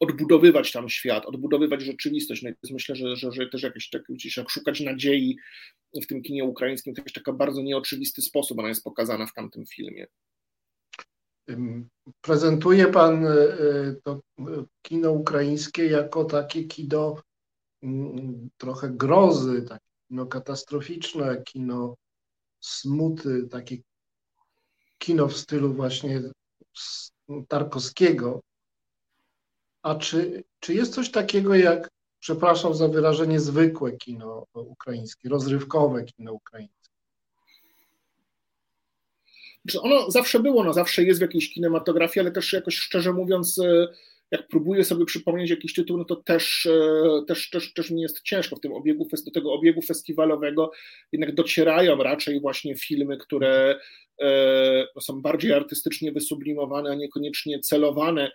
odbudowywać tam świat, odbudowywać rzeczywistość. No myślę, że, że, że też jakieś tak, jak szukać nadziei w tym kinie ukraińskim, to jest taka bardzo nieoczywisty sposób, ona jest pokazana w tamtym filmie. Prezentuje Pan e, e, to kino ukraińskie jako takie kino mm, trochę grozy, takie kino katastroficzne, kino smuty, takie kino w stylu właśnie Tarkowskiego. A czy, czy jest coś takiego jak, przepraszam za wyrażenie, zwykłe kino ukraińskie, rozrywkowe kino ukraińskie? Znaczy ono zawsze było, no zawsze jest w jakiejś kinematografii, ale też jakoś szczerze mówiąc, e, jak próbuję sobie przypomnieć jakiś tytuł, no to też, e, też, też, też mi jest ciężko w tym obiegu, do tego obiegu festiwalowego. Jednak docierają raczej właśnie filmy, które e, no, są bardziej artystycznie wysublimowane, a niekoniecznie celowane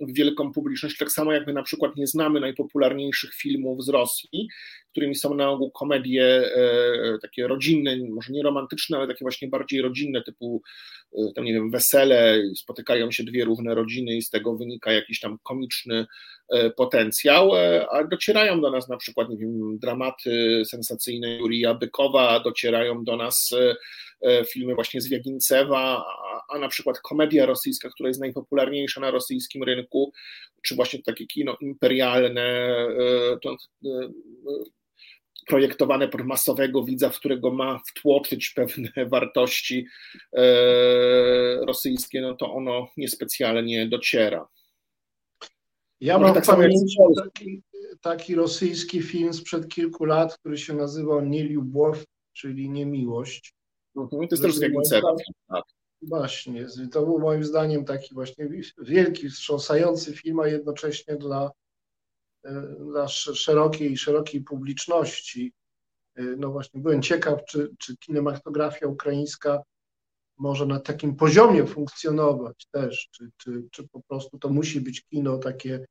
wielką publiczność, tak samo jak my na przykład nie znamy najpopularniejszych filmów z Rosji, którymi są na ogół komedie e, takie rodzinne, może nie romantyczne, ale takie właśnie bardziej rodzinne, typu e, tam nie wiem, wesele, spotykają się dwie równe rodziny i z tego wynika jakiś tam komiczny e, potencjał, a docierają do nas na przykład, nie wiem, dramaty sensacyjne Jurija Bykowa, docierają do nas filmy właśnie z Wiagincewa, a, a na przykład komedia rosyjska, która jest najpopularniejsza na rosyjskim rynku, czy właśnie takie kino imperialne, to, projektowane pod masowego widza, w którego ma wtłoczyć pewne wartości e, rosyjskie, no to ono niespecjalnie dociera. Ja mam tak taki, taki rosyjski film sprzed kilku lat, który się nazywał Nieliubow, czyli Niemiłość. Mhm, to jest z tak. Właśnie, to był moim zdaniem taki właśnie wielki, wstrząsający film, a jednocześnie dla dla szerokiej, szerokiej publiczności. Y, no właśnie, byłem ciekaw, czy, czy kinematografia ukraińska może na takim poziomie funkcjonować też, czy, czy, czy po prostu to musi być kino takie e,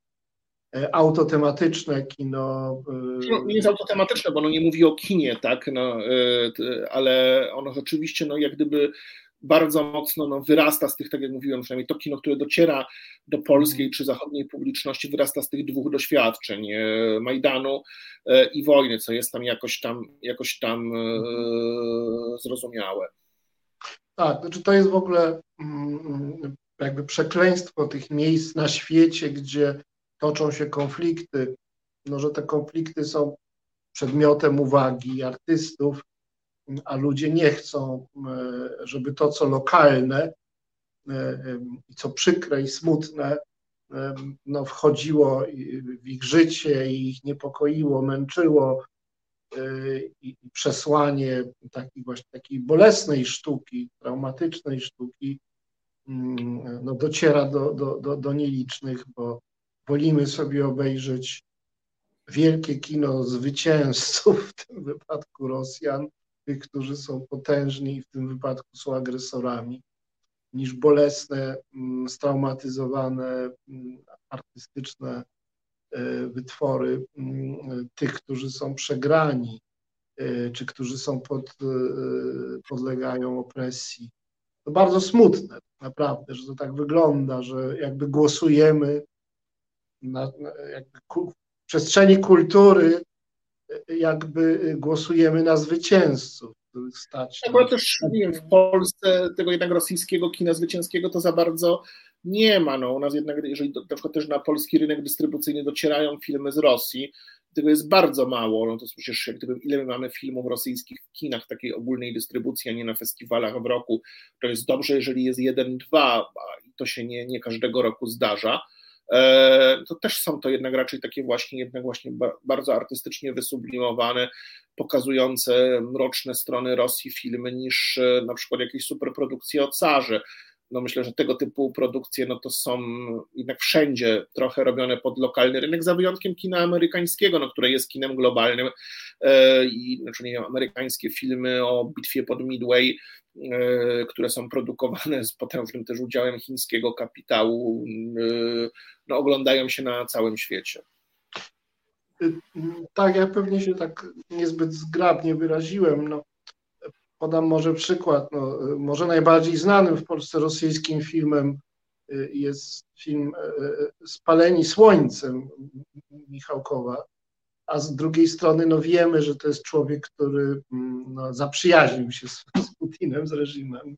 autotematyczne, kino. No, nie jest autotematyczne, bo ono nie mówi o kinie, tak, no, y, ale ono rzeczywiście, no, jak gdyby bardzo mocno no, wyrasta z tych, tak jak mówiłem, przynajmniej to kino, które dociera do polskiej mhm. czy zachodniej publiczności, wyrasta z tych dwóch doświadczeń e, Majdanu e, i wojny, co jest tam jakoś tam, jakoś tam e, mhm. zrozumiałe. Tak, znaczy to jest w ogóle mm, jakby przekleństwo tych miejsc na świecie, gdzie toczą się konflikty, no, że te konflikty są przedmiotem uwagi artystów, a ludzie nie chcą, e, żeby to, co lokalne e, i co przykre i smutne, e, no, wchodziło w ich życie i ich niepokoiło, męczyło i przesłanie takiej właśnie takiej bolesnej sztuki, traumatycznej sztuki mm, no, dociera do, do, do, do nielicznych, bo wolimy sobie obejrzeć wielkie kino zwycięzców, w tym wypadku Rosjan, tych, którzy są potężni i w tym wypadku są agresorami, niż bolesne, mm, straumatyzowane, mm, artystyczne e, wytwory mm, tych, którzy są przegrani, e, czy którzy są pod, e, podlegają opresji. To bardzo smutne, naprawdę, że to tak wygląda, że jakby głosujemy na, jakby w przestrzeni kultury, jakby głosujemy na zwycięzców stać. Akurat też wiem, w Polsce tego jednak rosyjskiego kina zwycięskiego to za bardzo nie ma. No, u nas jednak, jeżeli na przykład też na polski rynek dystrybucyjny docierają filmy z Rosji, tego jest bardzo mało. No to przecież jak gdyby, ile my mamy filmów rosyjskich w kinach takiej ogólnej dystrybucji, a nie na festiwalach w roku, to jest dobrze, jeżeli jest jeden, dwa, i to się nie, nie każdego roku zdarza. E, to też są to jednak raczej takie właśnie, jednak właśnie bardzo artystycznie wysublimowane, pokazujące mroczne strony Rosji filmy niż e, na przykład jakieś superprodukcje o carze. No myślę, że tego typu produkcje no to są jednak wszędzie trochę robione pod lokalny rynek, za wyjątkiem kina amerykańskiego, no, które jest kinem globalnym e, i znaczy nie wiem, amerykańskie filmy o bitwie pod Midway E, które są produkowane z potężnym też udziałem chińskiego kapitału, e, no, oglądają się na całym świecie. Tak, ja pewnie się tak niezbyt zgrabnie wyraziłem. No, podam może przykład. No, może najbardziej znanym w Polsce rosyjskim filmem e, jest film Spaleni Słońcem Michałkowa a z drugiej strony no wiemy, że to jest człowiek, który mm, no, zaprzyjaźnił się z, z Putinem, z reżimem.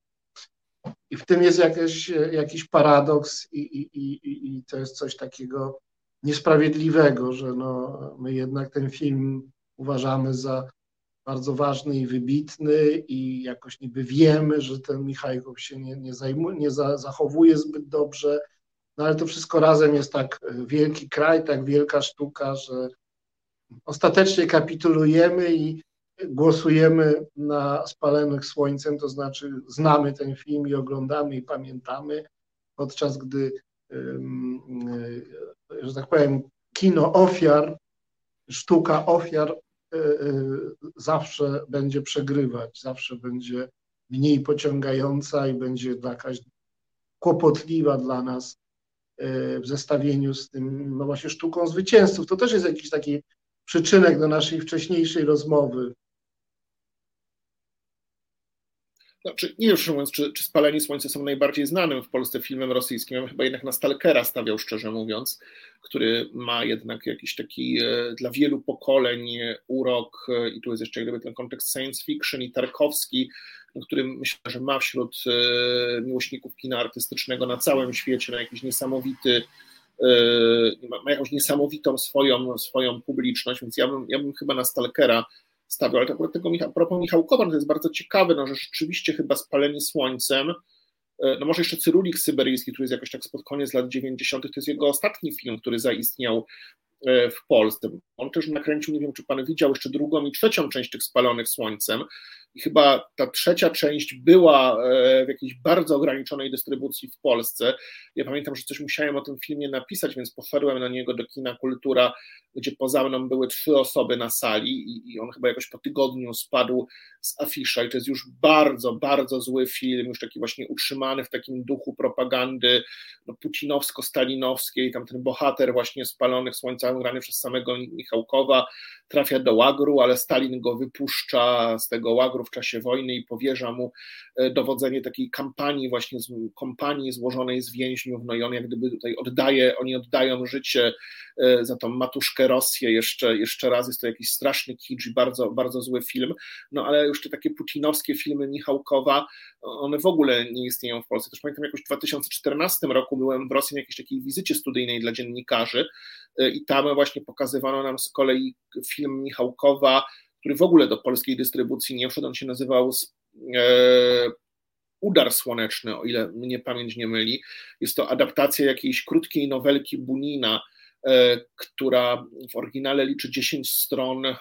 I w tym jest jakiś paradoks i, i, i, i to jest coś takiego niesprawiedliwego, że no, my jednak ten film uważamy za bardzo ważny i wybitny i jakoś niby wiemy, że ten Michajkow się nie, nie, zajmuje, nie za, zachowuje zbyt dobrze, no ale to wszystko razem jest tak wielki kraj, tak wielka sztuka, że ostatecznie kapitulujemy i głosujemy na spalonych słońcem, to znaczy znamy ten film i oglądamy i pamiętamy, podczas gdy, że tak powiem, kino ofiar, sztuka ofiar e, e, zawsze będzie przegrywać, zawsze będzie mniej pociągająca i będzie jakaś kłopotliwa dla nas e, w zestawieniu z tym, no właśnie sztuką zwycięzców. To też jest jakiś taki przyczynek do naszej wcześniejszej rozmowy. Znaczy, nie już mówiąc, czy, czy Spaleni Słońce są najbardziej znanym w Polsce filmem rosyjskim. Ja chyba jednak na Stalkera stawiał, szczerze mówiąc, który ma jednak jakiś taki e, dla wielu pokoleń urok e, i tu jest jeszcze jakby ten kontekst science fiction i Tarkowski, który myślę, że ma wśród e, miłośników kina artystycznego na całym świecie na jakiś niesamowity ma jakąś niesamowitą swoją, swoją publiczność, więc ja bym, ja bym chyba na Stalkera stawiał, ale to akurat tego Michał, propos Michałkowa, no to jest bardzo ciekawe, no, że rzeczywiście chyba spaleni słońcem, yy, no może jeszcze Cyrulik Syberyjski, który jest jakoś tak spod koniec lat 90., to jest jego ostatni film, który zaistniał yy, w Polsce. On też nakręcił, nie wiem czy pan widział, jeszcze drugą i trzecią część tych spalonych słońcem i chyba ta trzecia część była e, w jakiejś bardzo ograniczonej dystrybucji w Polsce. Ja pamiętam, że coś musiałem o tym filmie napisać, więc poszedłem na niego do kina Kultura, gdzie poza mną były trzy osoby na sali i, on chyba jakoś po tygodniu spadł z afisza. I to jest już bardzo, bardzo zły film, już taki właśnie utrzymany w takim duchu propagandy no, putinowsko-stalinowskiej, tam ten bohater właśnie spalonych słońcami grany przez samego Michałkowa trafia do łagru, ale Stalin go wypuszcza z tego łagru w czasie wojny i powierza mu e, dowodzenie takiej kampanii, właśnie z kompanii złożonej z więźniów, no i on jak gdyby tutaj oddaje, oni oddają życie e, za tą matuszkę Rosję. Jeszcze, jeszcze raz, jest to jakiś straszny kicz bardzo, bardzo zły film, no ale już te takie putinowskie filmy Michałkowa, one w ogóle nie istnieją w Polsce. Też pamiętam jakoś w 2014 roku byłem w Rosji na jakiejś takiej wizycie studyjnej dla dziennikarzy e, i tam właśnie pokazywano nam z kolei film Michałkowa, który w ogóle do polskiej dystrybucji nie wszedł, on się nazywał e, Udar Słoneczny, o ile mnie pamięć nie myli. Jest to adaptacja jakiejś krótkiej nowelki Bunina, e, która w oryginale liczy 10 stron, e,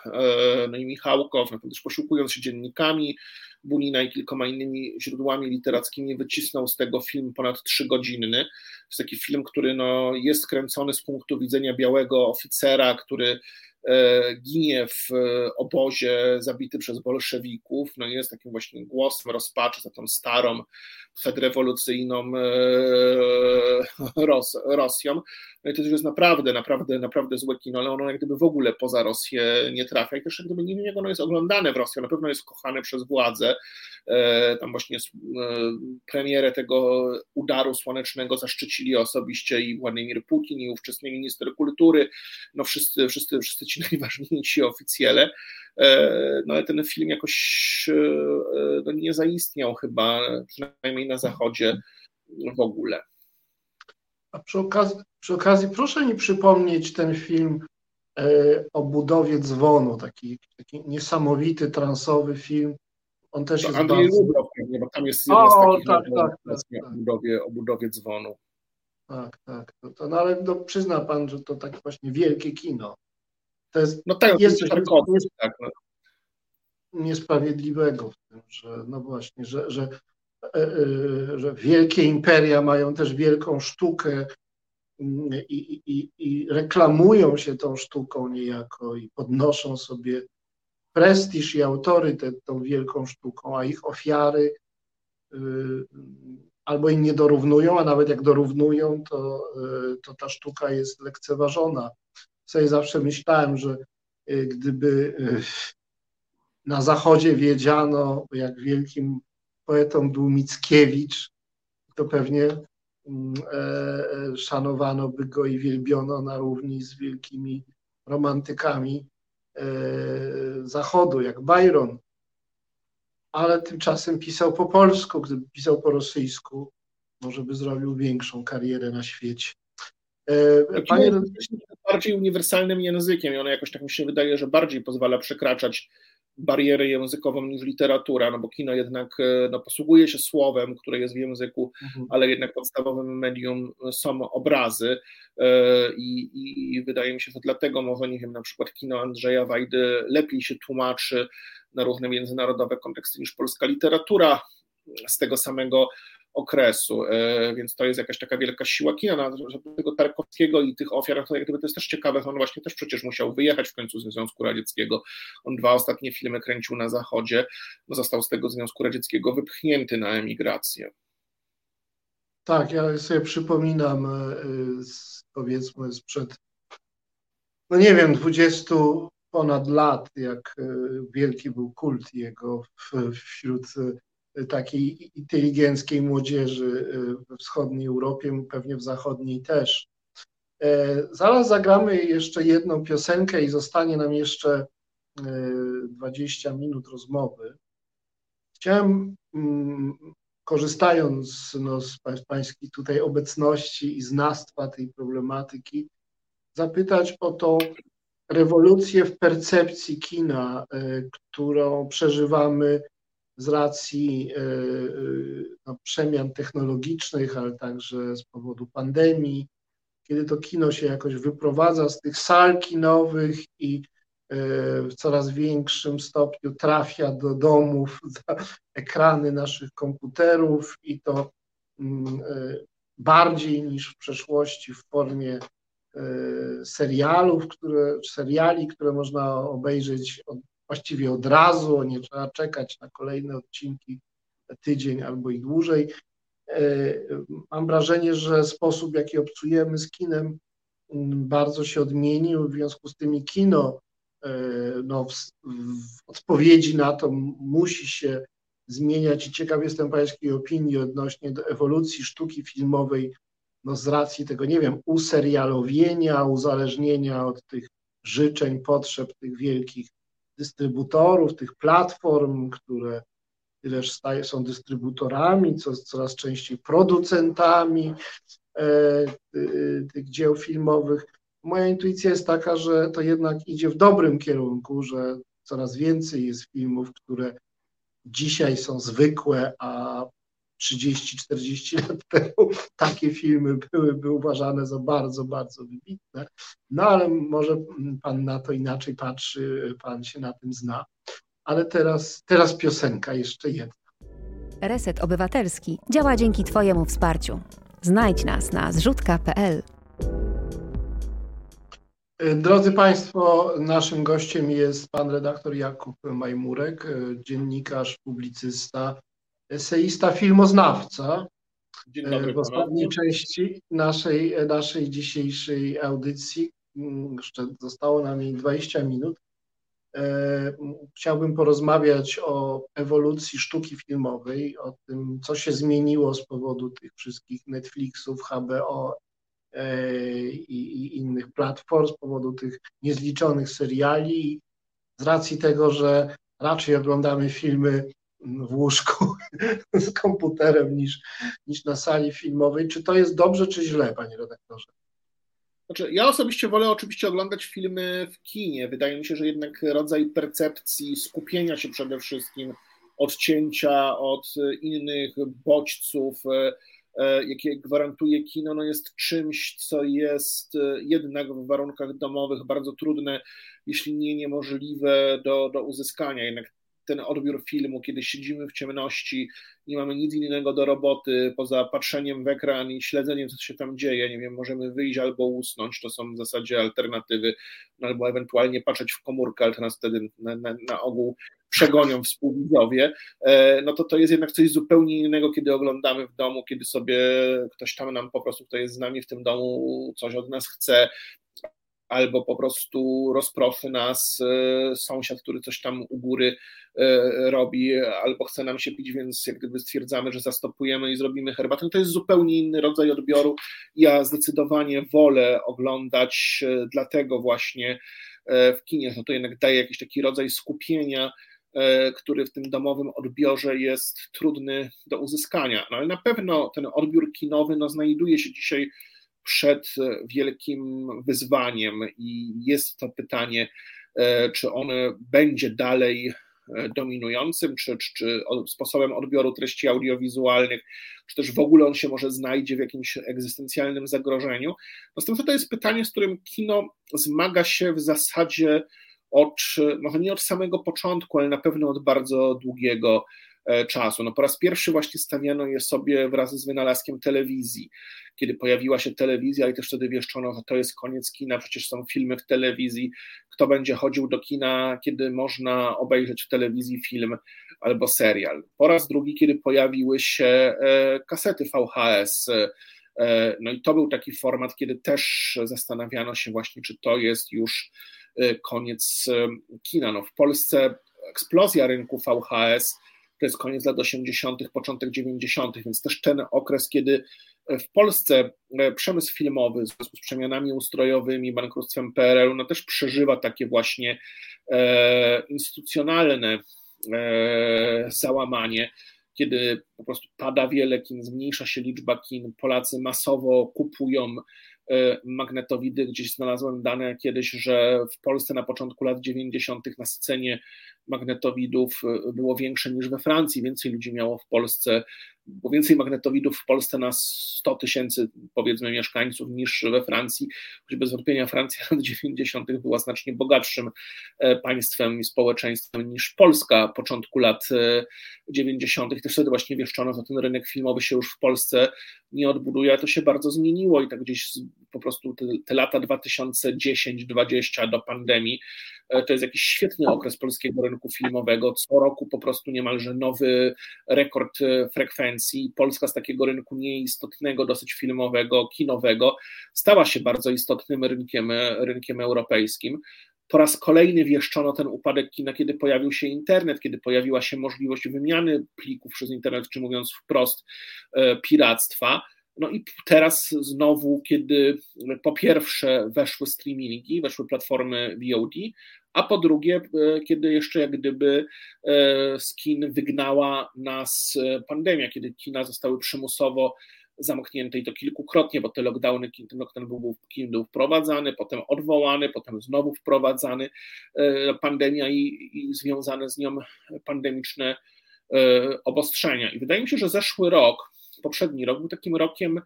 no i Michałkow, no też poszukując się dziennikami Bunina i kilkoma innymi źródłami literackimi, wycisnął z tego film ponad trzygodzinny. To jest taki film, który no, jest kręcony z punktu widzenia białego oficera, który ginie w e, obozie zabity przez bolszewików, no jest takim właśnie głosem rozpaczy za tą starą, przedrewolucyjną e, Ros Rosją. No to już jest naprawdę, naprawdę, naprawdę złe kino, ale ono jak gdyby w ogóle poza Rosję nie trafia. I też jak gdyby nie wiem jak ono jest oglądane w Rosji, na pewno jest kochane przez władze, tam właśnie premierę tego udaru słonecznego zaszczycili osobiście i Władimir Putin i ówczesny minister kultury, no wszyscy, wszyscy, wszyscy ci najważniejsi oficjele, e, no ale ten film jakoś e, no, nie zaistniał chyba, przynajmniej na zachodzie w ogóle. A przy okazji, przy okazji proszę mi przypomnieć ten film e, o budowie dzwonu, taki, taki niesamowity, transowy film. On też to jest Andrzej bardzo... Rubrow, bo tam jest jedna o, z tak, tak, tak, o, budowie, o budowie dzwonu. Tak, tak. To, to, no ale no, przyzna pan, że to tak właśnie wielkie kino. To jest, no tak, jest coś nies, tak, no. niesprawiedliwego w tym, że no właśnie, że, że, e, e, że wielkie imperia mają też wielką sztukę i, i, i reklamują się tą sztuką niejako i podnoszą sobie prestiż i autorytet tą wielką sztuką, a ich ofiary y, albo im nie dorównują, a nawet jak dorównują, to, y, to ta sztuka jest lekceważona. Sobie zawsze myślałem, że y, gdyby na zachodzie wiedziano, jak wielkim poetą był Mickiewicz, to pewnie mm, szanowano by go i wielbiono na równi z wielkimi romantykami e, zachodu, jak Byron. Ale tymczasem pisał po polsku. Gdyby pisał po rosyjsku, może by zrobił większą karierę na świecie. Panie... bardziej uniwersalnym językiem i ono jakoś tak mi się wydaje, że bardziej pozwala przekraczać barierę językową niż literatura, no bo kino jednak e, no, posługuje się słowem, które jest w języku, mhm. ale jednak podstawowym medium są obrazy e, i, i, wydaje mi się, że dlatego może, nie wiem, na przykład kino Andrzeja Wajdy lepiej się tłumaczy na różne międzynarodowe konteksty niż polska literatura z tego samego okresu, e, więc to jest jakaś taka wielka siła kina, no, tego Tarkowskiego i tych ofiar, to, jak gdyby to jest też ciekawe, on właśnie też przecież musiał wyjechać w końcu ze Związku Radzieckiego, on dwa ostatnie filmy kręcił na zachodzie, no, został z tego Związku Radzieckiego wypchnięty na emigrację. Tak, ja sobie przypominam, e, powiedzmy sprzed, no nie wiem, 20 ponad lat, jak e, wielki był kult jego wśród takiej inteligenckiej młodzieży y, we wschodniej Europie, pewnie w zachodniej też. E, zaraz zagramy jeszcze jedną piosenkę i zostanie nam jeszcze 20 e, minut rozmowy. Chciałem, mm, korzystając no, z Pańskiej tutaj obecności i znawstwa tej problematyki, zapytać o tą rewolucję w percepcji kina, e, którą przeżywamy z racji e, e, no, przemian technologicznych, ale także z powodu pandemii, kiedy to kino się jakoś wyprowadza z tych sal kinowych i e, w coraz większym stopniu trafia do domów, za ekrany naszych komputerów i to mm, bardziej niż w przeszłości w formie serialów, które, seriali, które można obejrzeć od właściwie od razu, nie trzeba czekać na kolejne odcinki tydzień albo i dłużej. E, mam wrażenie, że sposób, jaki obcujemy z kinem, mm, bardzo się odmienił. W związku z tym kino e, no, w, w odpowiedzi na to musi się zmieniać i ciekaw jestem Pańskiej opinii odnośnie do ewolucji sztuki filmowej, no z racji tego, nie wiem, userialowienia, uzależnienia od tych życzeń, potrzeb tych wielkich dystrybutorów, tych platform, które też staje, są dystrybutorami, co, coraz częściej producentami e, tych dzieł filmowych. Moja intuicja jest taka, że to jednak idzie w dobrym kierunku, że coraz więcej jest filmów, które dzisiaj są zwykłe, a 30-40 lat temu takie filmy byłyby uważane za bardzo, bardzo wybitne. No ale może pan na to inaczej patrzy, pan się na tym zna. Ale teraz, teraz piosenka jeszcze jedna. Reset Obywatelski działa dzięki Twojemu wsparciu. Znajdź nas na zrzutka.pl. Drodzy Państwo, naszym gościem jest pan redaktor Jakub Majmurek, dziennikarz, publicysta, eseista, filmoznawca. Dzień dobry, w ostatniej części naszej, naszej dzisiejszej audycji, jeszcze zostało nam jej 20 minut, chciałbym porozmawiać o ewolucji sztuki filmowej, o tym, co się zmieniło z powodu tych wszystkich Netflixów, HBO, i, innych platform, z powodu tych niezliczonych seriali, z racji tego, że raczej oglądamy filmy w łóżku z komputerem niż, niż na sali filmowej. Czy to jest dobrze, czy źle, panie redaktorze? Znaczy, ja osobiście wolę oczywiście oglądać filmy w kinie. Wydaje mi się, że jednak rodzaj percepcji, skupienia się przede wszystkim, odcięcia od innych bodźców, E, jakie gwarantuje kino, no jest czymś, co jest e, jednak w warunkach domowych bardzo trudne, jeśli nie niemożliwe do, do uzyskania. Jednak ten odbiór filmu, kiedy siedzimy w ciemności, nie mamy nic innego do roboty poza patrzeniem w ekran i śledzeniem, co się tam dzieje. Nie wiem, możemy wyjść albo usnąć, to są w zasadzie alternatywy, no albo ewentualnie patrzeć w komórkę, ale to nas wtedy na, na, na ogół przegonią współwidzowie, e, no to to jest jednak coś zupełnie innego, kiedy oglądamy w domu, kiedy sobie ktoś tam nam po prostu, kto jest z nami w tym domu, coś od nas chce, albo po prostu rozproszy nas e, sąsiad, który coś tam u góry e, robi, albo chce nam się pić, więc jak gdyby stwierdzamy, że zastopujemy i zrobimy herbatę. To jest zupełnie inny rodzaj odbioru. Ja zdecydowanie wolę oglądać dlatego właśnie w kinie, no to jednak daje jakiś taki rodzaj skupienia, E, który w tym domowym odbiorze jest trudny do uzyskania. No ale na pewno ten odbiór kinowy no, znajduje się dzisiaj przed wielkim wyzwaniem i jest to pytanie, e, czy on będzie dalej e, dominującym, czy, czy, czy sposobem odbioru treści audiowizualnych, czy też w ogóle on się może znajdzie w jakimś egzystencjalnym zagrożeniu. Natomiast to jest pytanie, z którym kino zmaga się w zasadzie od, może nie od samego początku, ale na pewno od bardzo długiego e, czasu. No po raz pierwszy właśnie stawiano je sobie wraz z wynalazkiem telewizji. Kiedy pojawiła się telewizja i też wtedy wieszczono, że to jest koniec kina, przecież są filmy w telewizji, kto będzie chodził do kina, kiedy można obejrzeć w telewizji film albo serial. Po raz drugi, kiedy pojawiły się e, kasety VHS, e, no i to był taki format, kiedy też zastanawiano się właśnie, czy to jest już E, koniec e, kina. No w Polsce eksplozja rynku VHS to jest koniec lat 80., początek 90., więc też ten okres, kiedy w Polsce e, przemysł filmowy w związku z przemianami ustrojowymi, bankructwem PRL-u, no też przeżywa takie właśnie e, instytucjonalne e, załamanie, kiedy po prostu pada wiele kin, zmniejsza się liczba kin, Polacy masowo kupują E, magnetowidy. Gdzieś znalazłem dane kiedyś, że w Polsce na początku lat 90. na scenie magnetowidów e, było większe niż we Francji. Więcej ludzi miało w Polsce bo więcej magnetowidów w Polsce na 100 tysięcy powiedzmy mieszkańców niż we Francji, choć bez wątpienia Francja lat 90. była znacznie bogatszym e, państwem i społeczeństwem niż Polska początku lat 90. E, też wtedy właśnie wieszczono, że ten rynek filmowy się już w Polsce nie odbuduje, a to się bardzo zmieniło i tak gdzieś po prostu te, te lata 2010-2020 do pandemii to jest jakiś świetny okres polskiego rynku filmowego. Co roku po prostu niemalże nowy rekord e, frekwencji. Polska z takiego rynku nieistotnego, dosyć filmowego, kinowego, stała się bardzo istotnym rynkiem, e, rynkiem europejskim po raz kolejny wieszczono ten upadek kina, kiedy pojawił się internet, kiedy pojawiła się możliwość wymiany plików przez internet, czy mówiąc wprost, piractwa. No i teraz znowu, kiedy po pierwsze weszły streamingi, weszły platformy VOD, a po drugie, e, kiedy jeszcze jak gdyby e, z kin wygnała nas e, pandemia, kiedy kina zostały przymusowo zamknięte i to kilkukrotnie, bo te lockdowny, ten lockdown był, był wprowadzany, potem odwołany, potem znowu wprowadzany, pandemia i, i związane z nią pandemiczne obostrzenia. I wydaje mi się, że zeszły rok, poprzedni rok był takim rokiem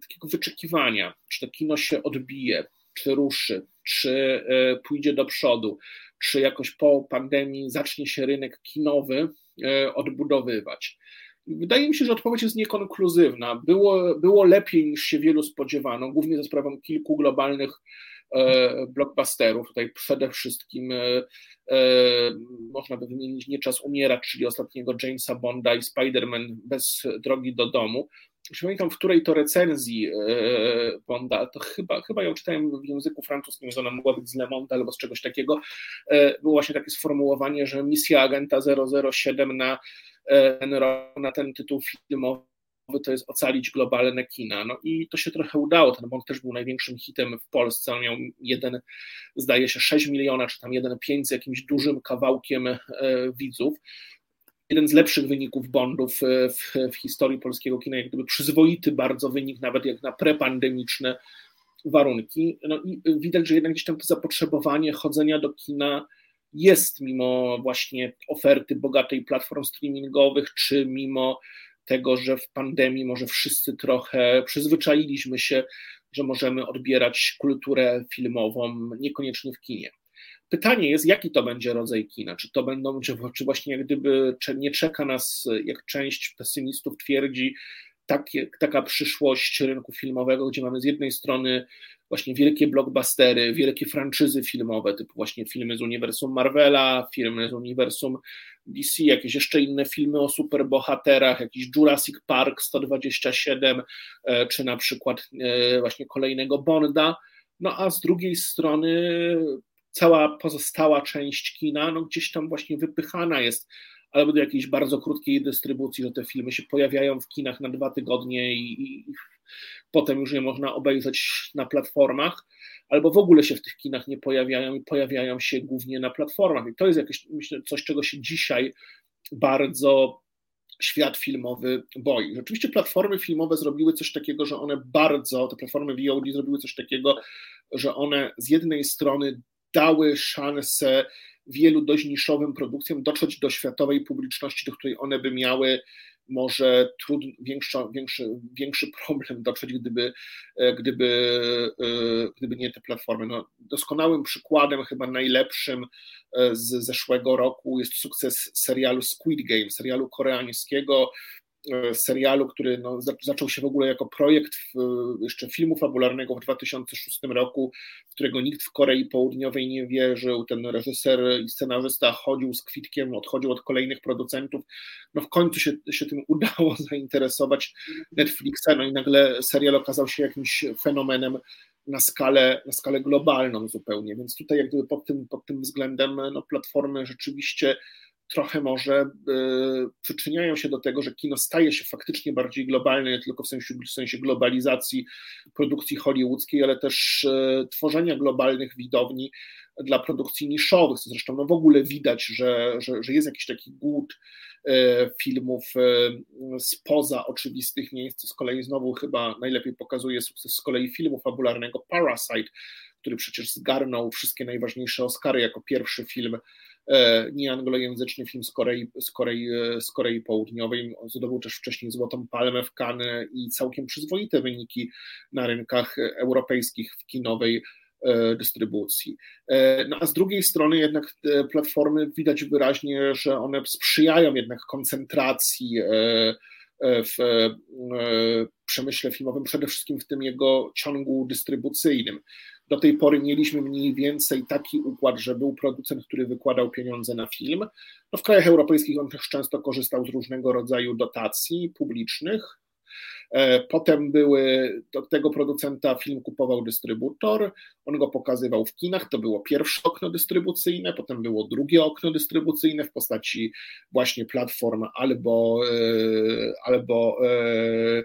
takiego wyczekiwania, czy to kino się odbije, czy ruszy, czy e, pójdzie do przodu, czy jakoś po pandemii zacznie się rynek kinowy e, odbudowywać. Wydaje mi się, że odpowiedź jest niekonkluzywna. Było, było lepiej niż się wielu spodziewano, głównie za sprawą kilku globalnych blockbusterów. Tutaj przede wszystkim można by wymienić Nie czas umierać, czyli ostatniego Jamesa Bonda i Spider-Man bez drogi do domu. Już pamiętam, w której to recenzji Bonda, to chyba, chyba ją czytałem w języku francuskim, że ona mogła być z Le Monde albo z czegoś takiego, było właśnie takie sformułowanie, że misja agenta 007 na ten rok, na ten tytuł filmowy to jest ocalić globalne kina. No i to się trochę udało. Ten Bond też był największym hitem w Polsce. On miał jeden, zdaje się, 6 miliona, czy tam 1,5 z jakimś dużym kawałkiem e, widzów. Jeden z lepszych wyników Bondów e, w, w historii polskiego kina, jak gdyby przyzwoity bardzo wynik, nawet jak na prepandemiczne warunki. No i widać, że jednak gdzieś tam to zapotrzebowanie chodzenia do kina jest mimo właśnie oferty bogatej platform streamingowych, czy mimo tego, że w pandemii może wszyscy trochę przyzwyczailiśmy się, że możemy odbierać kulturę filmową niekoniecznie w kinie. Pytanie jest, jaki to będzie rodzaj kina? Czy to będą, czy, czy właśnie jak gdyby nie czeka nas, jak część pesymistów twierdzi, taka przyszłość rynku filmowego, gdzie mamy z jednej strony właśnie wielkie blockbustery, wielkie franczyzy filmowe, typu właśnie filmy z uniwersum Marvela, filmy z uniwersum DC, jakieś jeszcze inne filmy o superbohaterach, jakiś Jurassic Park 127, e, czy na przykład e, właśnie kolejnego Bonda, no a z drugiej strony cała pozostała część kina, no gdzieś tam właśnie wypychana jest albo do jakiejś bardzo krótkiej dystrybucji, że te filmy się pojawiają w kinach na dwa tygodnie i, i potem już je można obejrzeć na platformach, albo w ogóle się w tych kinach nie pojawiają i pojawiają się głównie na platformach. I to jest jakieś, myślę, coś, czego się dzisiaj bardzo świat filmowy boi. Rzeczywiście platformy filmowe zrobiły coś takiego, że one bardzo, te platformy VOD zrobiły coś takiego, że one z jednej strony dały szansę wielu dość niszowym produkcjom dotrzeć do światowej publiczności, do której one by miały może trud, większy, większy, większy problem dotrzeć, gdyby, e, gdyby, e, gdyby nie te platformy. No, doskonałym przykładem, chyba najlepszym e, z zeszłego roku jest sukces serialu Squid Game, serialu koreańskiego, serialu, który no, zaczął się w ogóle jako projekt w, jeszcze filmu fabularnego w 2006 roku, którego nikt w Korei Południowej nie wierzył. Ten reżyser i scenarzysta chodził z kwitkiem, odchodził od kolejnych producentów. No w końcu się, się tym udało zainteresować Netflixa, no i nagle serial okazał się jakimś fenomenem na skalę, na skalę globalną zupełnie, więc tutaj jak gdyby pod tym, pod tym względem no, platformy rzeczywiście trochę może y, przyczyniają się do tego, że kino staje się faktycznie bardziej globalne, nie tylko w sensie, w sensie globalizacji produkcji hollywoodzkiej, ale też y, tworzenia globalnych widowni dla produkcji niszowych. Zresztą no w ogóle widać, że, że, że jest jakiś taki głód y, filmów spoza oczywistych miejsc, co z kolei znowu chyba najlepiej pokazuje sukces z kolei filmu fabularnego Parasite, który przecież zgarnął wszystkie najważniejsze Oscary jako pierwszy film E, nieanglojęzyczny film z Korei, z, Korei, e, z Korei Południowej. Zdobył też wcześniej Złotą Palmę w Cannes i całkiem przyzwoite wyniki na rynkach europejskich w kinowej e, dystrybucji. No a z drugiej strony jednak platformy widać wyraźnie, że one sprzyjają jednak koncentracji w przemyśle filmowym, przede wszystkim w tym jego ciągu dystrybucyjnym. Do tej pory mieliśmy mniej więcej taki układ, że był producent, który wykładał pieniądze na film. No w krajach europejskich on też często korzystał z różnego rodzaju dotacji publicznych. E, potem były, do tego producenta film kupował dystrybutor, on go pokazywał w kinach, to było pierwsze okno dystrybucyjne, potem było drugie okno dystrybucyjne w postaci właśnie platform albo, e, albo e,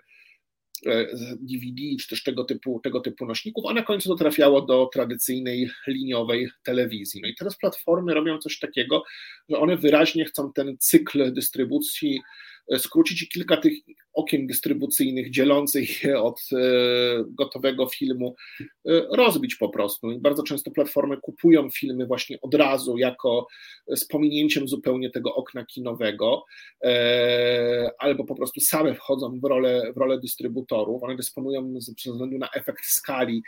DVD czy też tego typu, tego typu nośników, a na końcu to trafiało do tradycyjnej liniowej telewizji. No i teraz platformy robią coś takiego, że one wyraźnie chcą ten cykl dystrybucji E, skrócić i kilka tych okien dystrybucyjnych dzielących je od e, gotowego filmu e, rozbić po prostu. I bardzo często platformy kupują filmy właśnie od razu, jako z pominięciem zupełnie tego okna kinowego, albo po prostu same wchodzą w rolę, w rolę dystrybutorów. One dysponują ze względu na efekt skali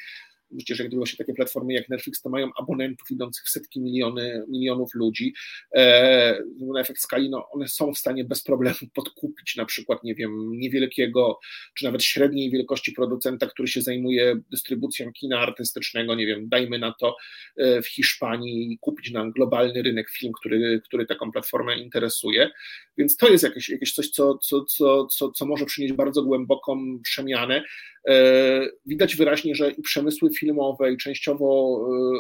Przecież jak się takie platformy jak Netflix, to mają abonentów idących w setki miliony, milionów ludzi. E, na efekt skali, no, one są w stanie bez problemu podkupić na przykład, nie wiem, niewielkiego, czy nawet średniej wielkości producenta, który się zajmuje dystrybucją kina artystycznego, nie wiem, dajmy na to e, w Hiszpanii i kupić nam globalny rynek film, który, który taką platformę interesuje. Więc to jest jakieś, jakieś coś, co, co, co, co, co może przynieść bardzo głęboką przemianę. E, widać wyraźnie, że i przemysły filmowe, i częściowo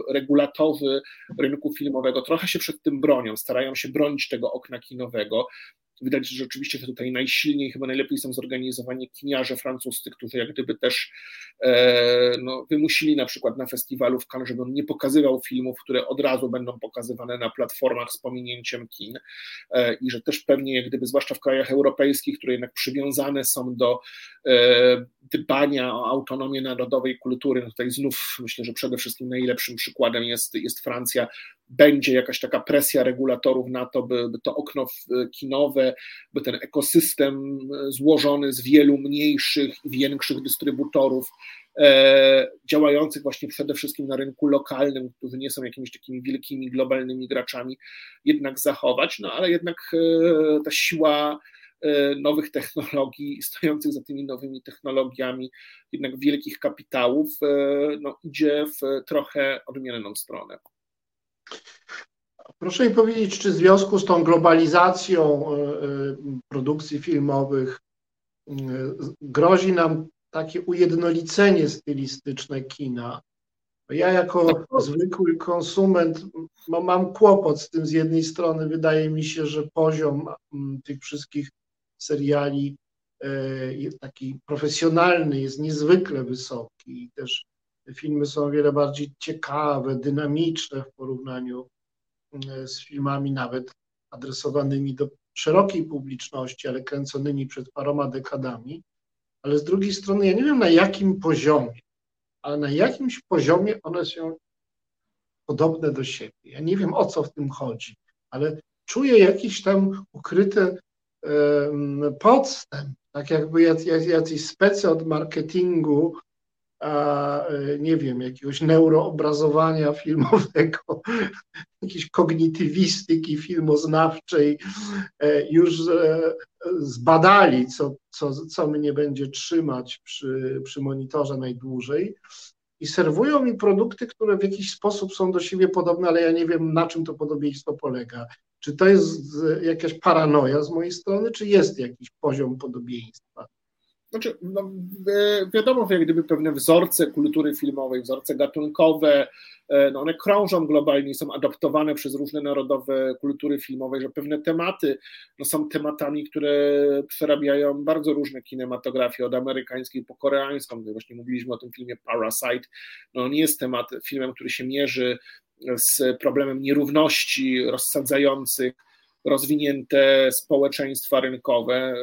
e, regulatory rynku filmowego trochę się przed tym bronią, starają się bronić tego okna kinowego. Widać, że rzeczywiście tutaj najsilniej, chyba najlepiej są zorganizowani kiniarze francuscy, którzy jak gdyby też e, no, wymusili na przykład na festiwalu w Cannes, żeby on nie pokazywał filmów, które od razu będą pokazywane na platformach z pominięciem kin e, i że też pewnie jak gdyby, zwłaszcza w krajach europejskich, które jednak przywiązane są do e, dbania o autonomię narodowej kultury, no tutaj znów myślę, że przede wszystkim najlepszym przykładem jest, jest Francja, będzie jakaś taka presja regulatorów na to, by, by to okno kinowe, by ten ekosystem złożony z wielu mniejszych większych dystrybutorów, e, działających właśnie przede wszystkim na rynku lokalnym, którzy nie są jakimiś takimi wielkimi globalnymi graczami, jednak zachować, no ale jednak e, ta siła e, nowych technologii, stojących za tymi nowymi technologiami, jednak wielkich kapitałów, e, no, idzie w trochę odmienną stronę. Proszę mi powiedzieć, czy w związku z tą globalizacją e, e, produkcji filmowych e, grozi nam takie ujednolicenie stylistyczne kina? Ja jako zwykły konsument mam kłopot z tym z jednej strony. Wydaje mi się, że poziom tych wszystkich seriali taki profesjonalny jest niezwykle wysoki i też filmy są o wiele bardziej ciekawe, dynamiczne w porównaniu e, z filmami nawet adresowanymi do szerokiej publiczności, ale kręconymi przed paroma dekadami. Ale z drugiej strony, ja nie wiem na jakim poziomie, ale na jakimś poziomie one są podobne do siebie. Ja nie wiem o co w tym chodzi, ale czuję jakiś tam ukryty podstęp, tak jakby jacyś specy od marketingu nie wiem, jakiegoś neuroobrazowania filmowego, jakiejś kognitywistyki filmoznawczej e, już e, zbadali, co, co, co mnie będzie trzymać przy, przy monitorze najdłużej i serwują mi produkty, które w jakiś sposób są do siebie podobne, ale ja nie wiem, na czym to podobieństwo polega. Czy to jest jakaś paranoja z mojej strony, czy jest jakiś poziom podobieństwa? Znaczy, no, wiadomo, jak gdyby pewne wzorce kultury filmowej, wzorce gatunkowe, e, no one krążą globalnie, są adaptowane przez różne narodowe kultury filmowe, że pewne tematy no, są tematami, które przerabiają bardzo różne kinematografie, od amerykańskiej po koreańską. Właśnie mówiliśmy o tym filmie Parasite. No, on jest temat, filmem, który się mierzy z problemem nierówności rozsadzających rozwinięte społeczeństwa rynkowe, e,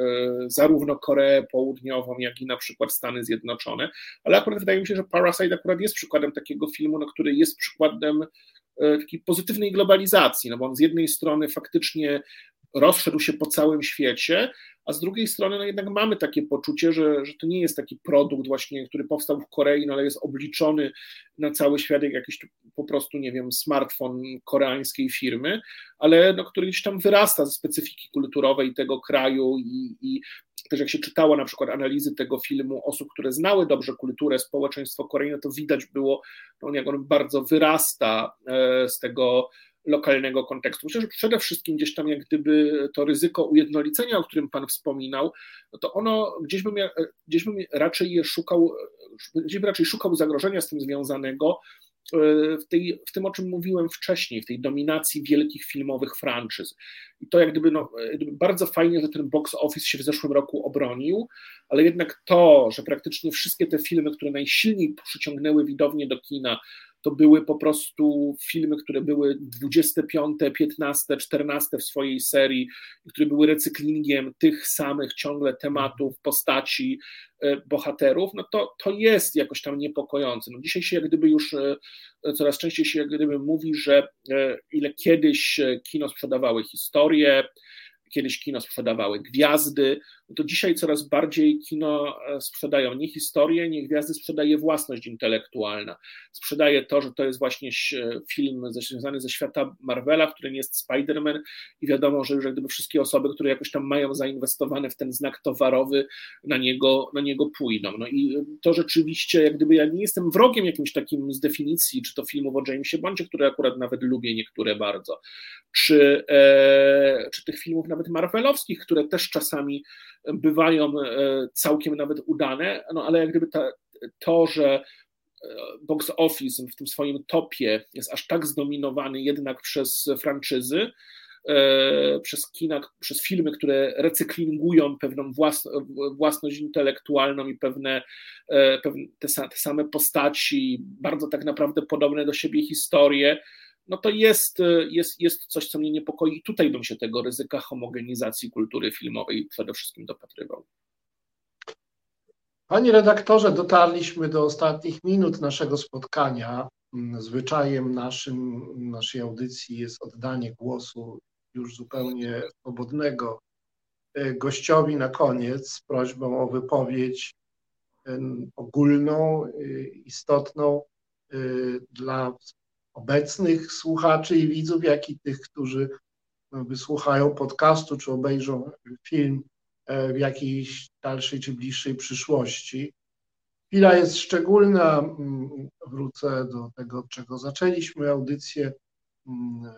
zarówno Koreę Południową, jak i na przykład Stany Zjednoczone, ale akurat wydaje mi się, że Parasite akurat jest przykładem takiego filmu, no, który jest przykładem e, takiej pozytywnej globalizacji, no bo on z jednej strony faktycznie rozszedł się po całym świecie, a z drugiej strony no jednak mamy takie poczucie, że, że to nie jest taki produkt właśnie, który powstał w Korei, no ale jest obliczony na cały świat jak jakiś po prostu, nie wiem, smartfon koreańskiej firmy, ale no, który gdzieś tam wyrasta ze specyfiki kulturowej tego kraju i, i też jak się czytało na przykład analizy tego filmu osób, które znały dobrze kulturę, społeczeństwo Korei, no to widać było, no, jak on bardzo wyrasta e, z tego lokalnego kontekstu. Myślę, że przede wszystkim gdzieś tam jak gdyby to ryzyko ujednolicenia, o którym Pan wspominał, no to ono gdzieś bym, gdzieś bym raczej je szukał, gdzieś bym raczej szukał zagrożenia z tym związanego, e, w, tej, w tym, o czym mówiłem wcześniej, w tej dominacji wielkich filmowych franczyz. I to jak gdyby, no, bardzo fajnie, że ten box office się w zeszłym roku obronił, ale jednak to, że praktycznie wszystkie te filmy, które najsilniej przyciągnęły widownię do kina, to były po prostu filmy, które były 25, 15, 14 w swojej serii, które były recyklingiem tych samych ciągle tematów, postaci, e, bohaterów, no to, to jest jakoś tam niepokojące. No dzisiaj się jak gdyby już e, coraz częściej się jak gdyby mówi, że e, ile kiedyś kino sprzedawały historie, kiedyś kino sprzedawały gwiazdy, no to dzisiaj coraz bardziej kino e, sprzedają nie historię, nie gwiazdy, sprzedaje własność intelektualna. Sprzedaje to, że to jest właśnie film związany ze świata Marvela, w którym jest Spider-Man i wiadomo, że już jak gdyby wszystkie osoby, które jakoś tam mają zainwestowane w ten znak towarowy, na niego, na niego pójdą. No i to rzeczywiście, jak gdyby ja nie jestem wrogiem jakimś takim z definicji, czy to filmów o Jamesie Bondzie, które akurat nawet lubię niektóre bardzo, czy, e, czy tych filmów nawet marvelowskich, które też czasami bywają e, całkiem nawet udane, no ale jak gdyby ta, to, że e, box office w tym swoim topie jest aż tak zdominowany jednak przez franczyzy, e, przez kina, przez filmy, które recyklingują pewną własność intelektualną i pewne, pewne te, te same postaci, bardzo tak naprawdę podobne do siebie historie, no to jest, e, jest, jest coś, co mnie niepokoi. I tutaj bym się tego ryzyka homogenizacji kultury filmowej przede wszystkim dopatrywał. Panie redaktorze, dotarliśmy do ostatnich minut naszego spotkania. Mm, zwyczajem naszym, naszej audycji jest oddanie głosu już zupełnie swobodnego e, gościowi na koniec z prośbą o wypowiedź ogólną, e, istotną dla obecnych słuchaczy i widzów, jak i tych, którzy no, wysłuchają podcastu czy obejrzą film e, w jakiejś dalszej czy bliższej przyszłości. Chwila jest szczególna. Mm, wrócę do tego, od czego zaczęliśmy audycję. Mm, e,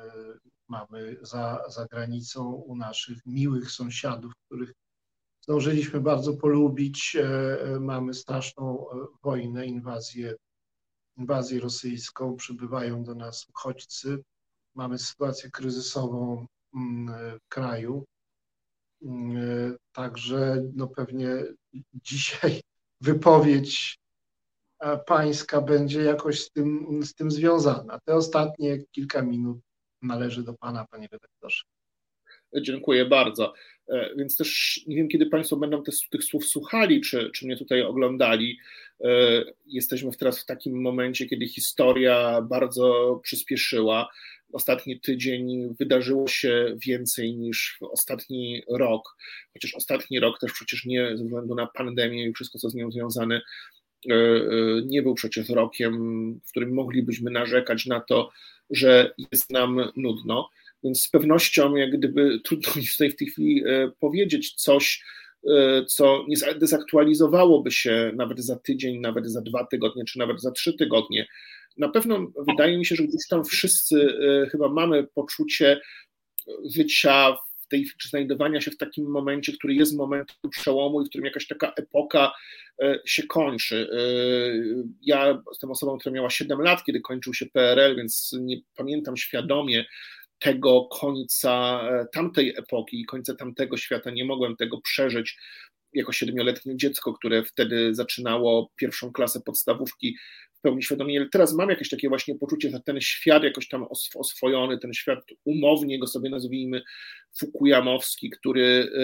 mamy za, za granicą u naszych miłych sąsiadów, których zdążyliśmy bardzo polubić. E, mamy straszną wojnę, inwazję inwazję rosyjską, przybywają do nas uchodźcy, mamy sytuację kryzysową mm, w kraju. Mm, także no pewnie dzisiaj wypowiedź pańska będzie jakoś z tym, z tym związana. Te ostatnie kilka minut należy do pana, panie redaktorze. Dziękuję bardzo. E, więc też nie wiem, kiedy Państwo będą te, tych słów słuchali, czy, czy mnie tutaj oglądali. E, jesteśmy teraz w takim momencie, kiedy historia bardzo przyspieszyła. Ostatni tydzień wydarzyło się więcej niż ostatni rok, chociaż ostatni rok też przecież nie ze względu na pandemię i wszystko, co z nią związane, e, nie był przecież rokiem, w którym moglibyśmy narzekać na to, że jest nam nudno. Więc z pewnością, jak gdyby trudno mi tutaj w tej chwili e, powiedzieć coś, e, co nie dezaktualizowałoby się nawet za tydzień, nawet za dwa tygodnie, czy nawet za trzy tygodnie. Na pewno wydaje mi się, że gdzieś tam wszyscy e, chyba mamy poczucie życia w tej, czy znajdowania się w takim momencie, który jest momentem przełomu i w którym jakaś taka epoka się kończy. Ja jestem osobą, która miała 7 lat, kiedy kończył się PRL, więc nie pamiętam świadomie tego końca e, tamtej epoki, końca tamtego świata, nie mogłem tego przeżyć jako siedmioletnie dziecko, które wtedy zaczynało pierwszą klasę podstawówki w pełni świadomie. Teraz mam jakieś takie właśnie poczucie, że ten świat jakoś tam oswojony, ten świat umownie go sobie nazwijmy Fukuyamowski, który e,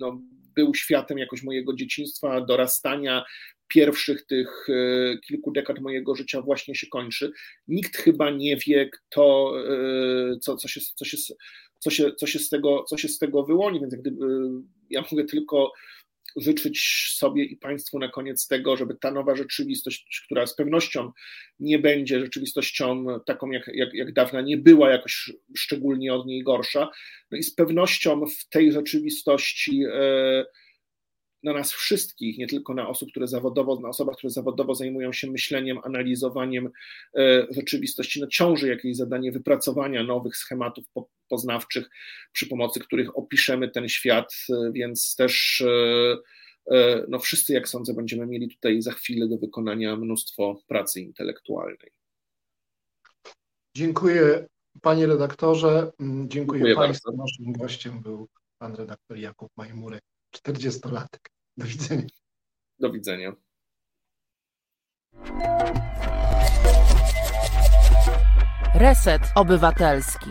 no, był światem jakoś mojego dzieciństwa, dorastania, pierwszych tych e, kilku dekad mojego życia właśnie się kończy. Nikt chyba nie wie, kto, e, co, co, się, co, się, co, się, co, się z tego, co się z tego wyłoni, więc gdyby, ja mogę tylko życzyć sobie i Państwu na koniec tego, żeby ta nowa rzeczywistość, która z pewnością nie będzie rzeczywistością taką jak, jak, jak dawna, nie była jakoś szczególnie od niej gorsza, no i z pewnością w tej rzeczywistości. Yy, na nas wszystkich, nie tylko na osób, które zawodowo, na osobach, które zawodowo zajmują się myśleniem, analizowaniem e, rzeczywistości, no ciąży jakieś zadanie wypracowania nowych schematów poznawczych, przy pomocy których opiszemy ten świat, e, więc też e, no wszyscy, jak sądzę, będziemy mieli tutaj za chwilę do wykonania mnóstwo pracy intelektualnej. Dziękuję panie redaktorze, mm, dziękuję, dziękuję państwu. Bardzo. Naszym gościem był pan redaktor Jakub Majmurek, 40-latek. Do widzenia. Do widzenia. Reset Obywatelski.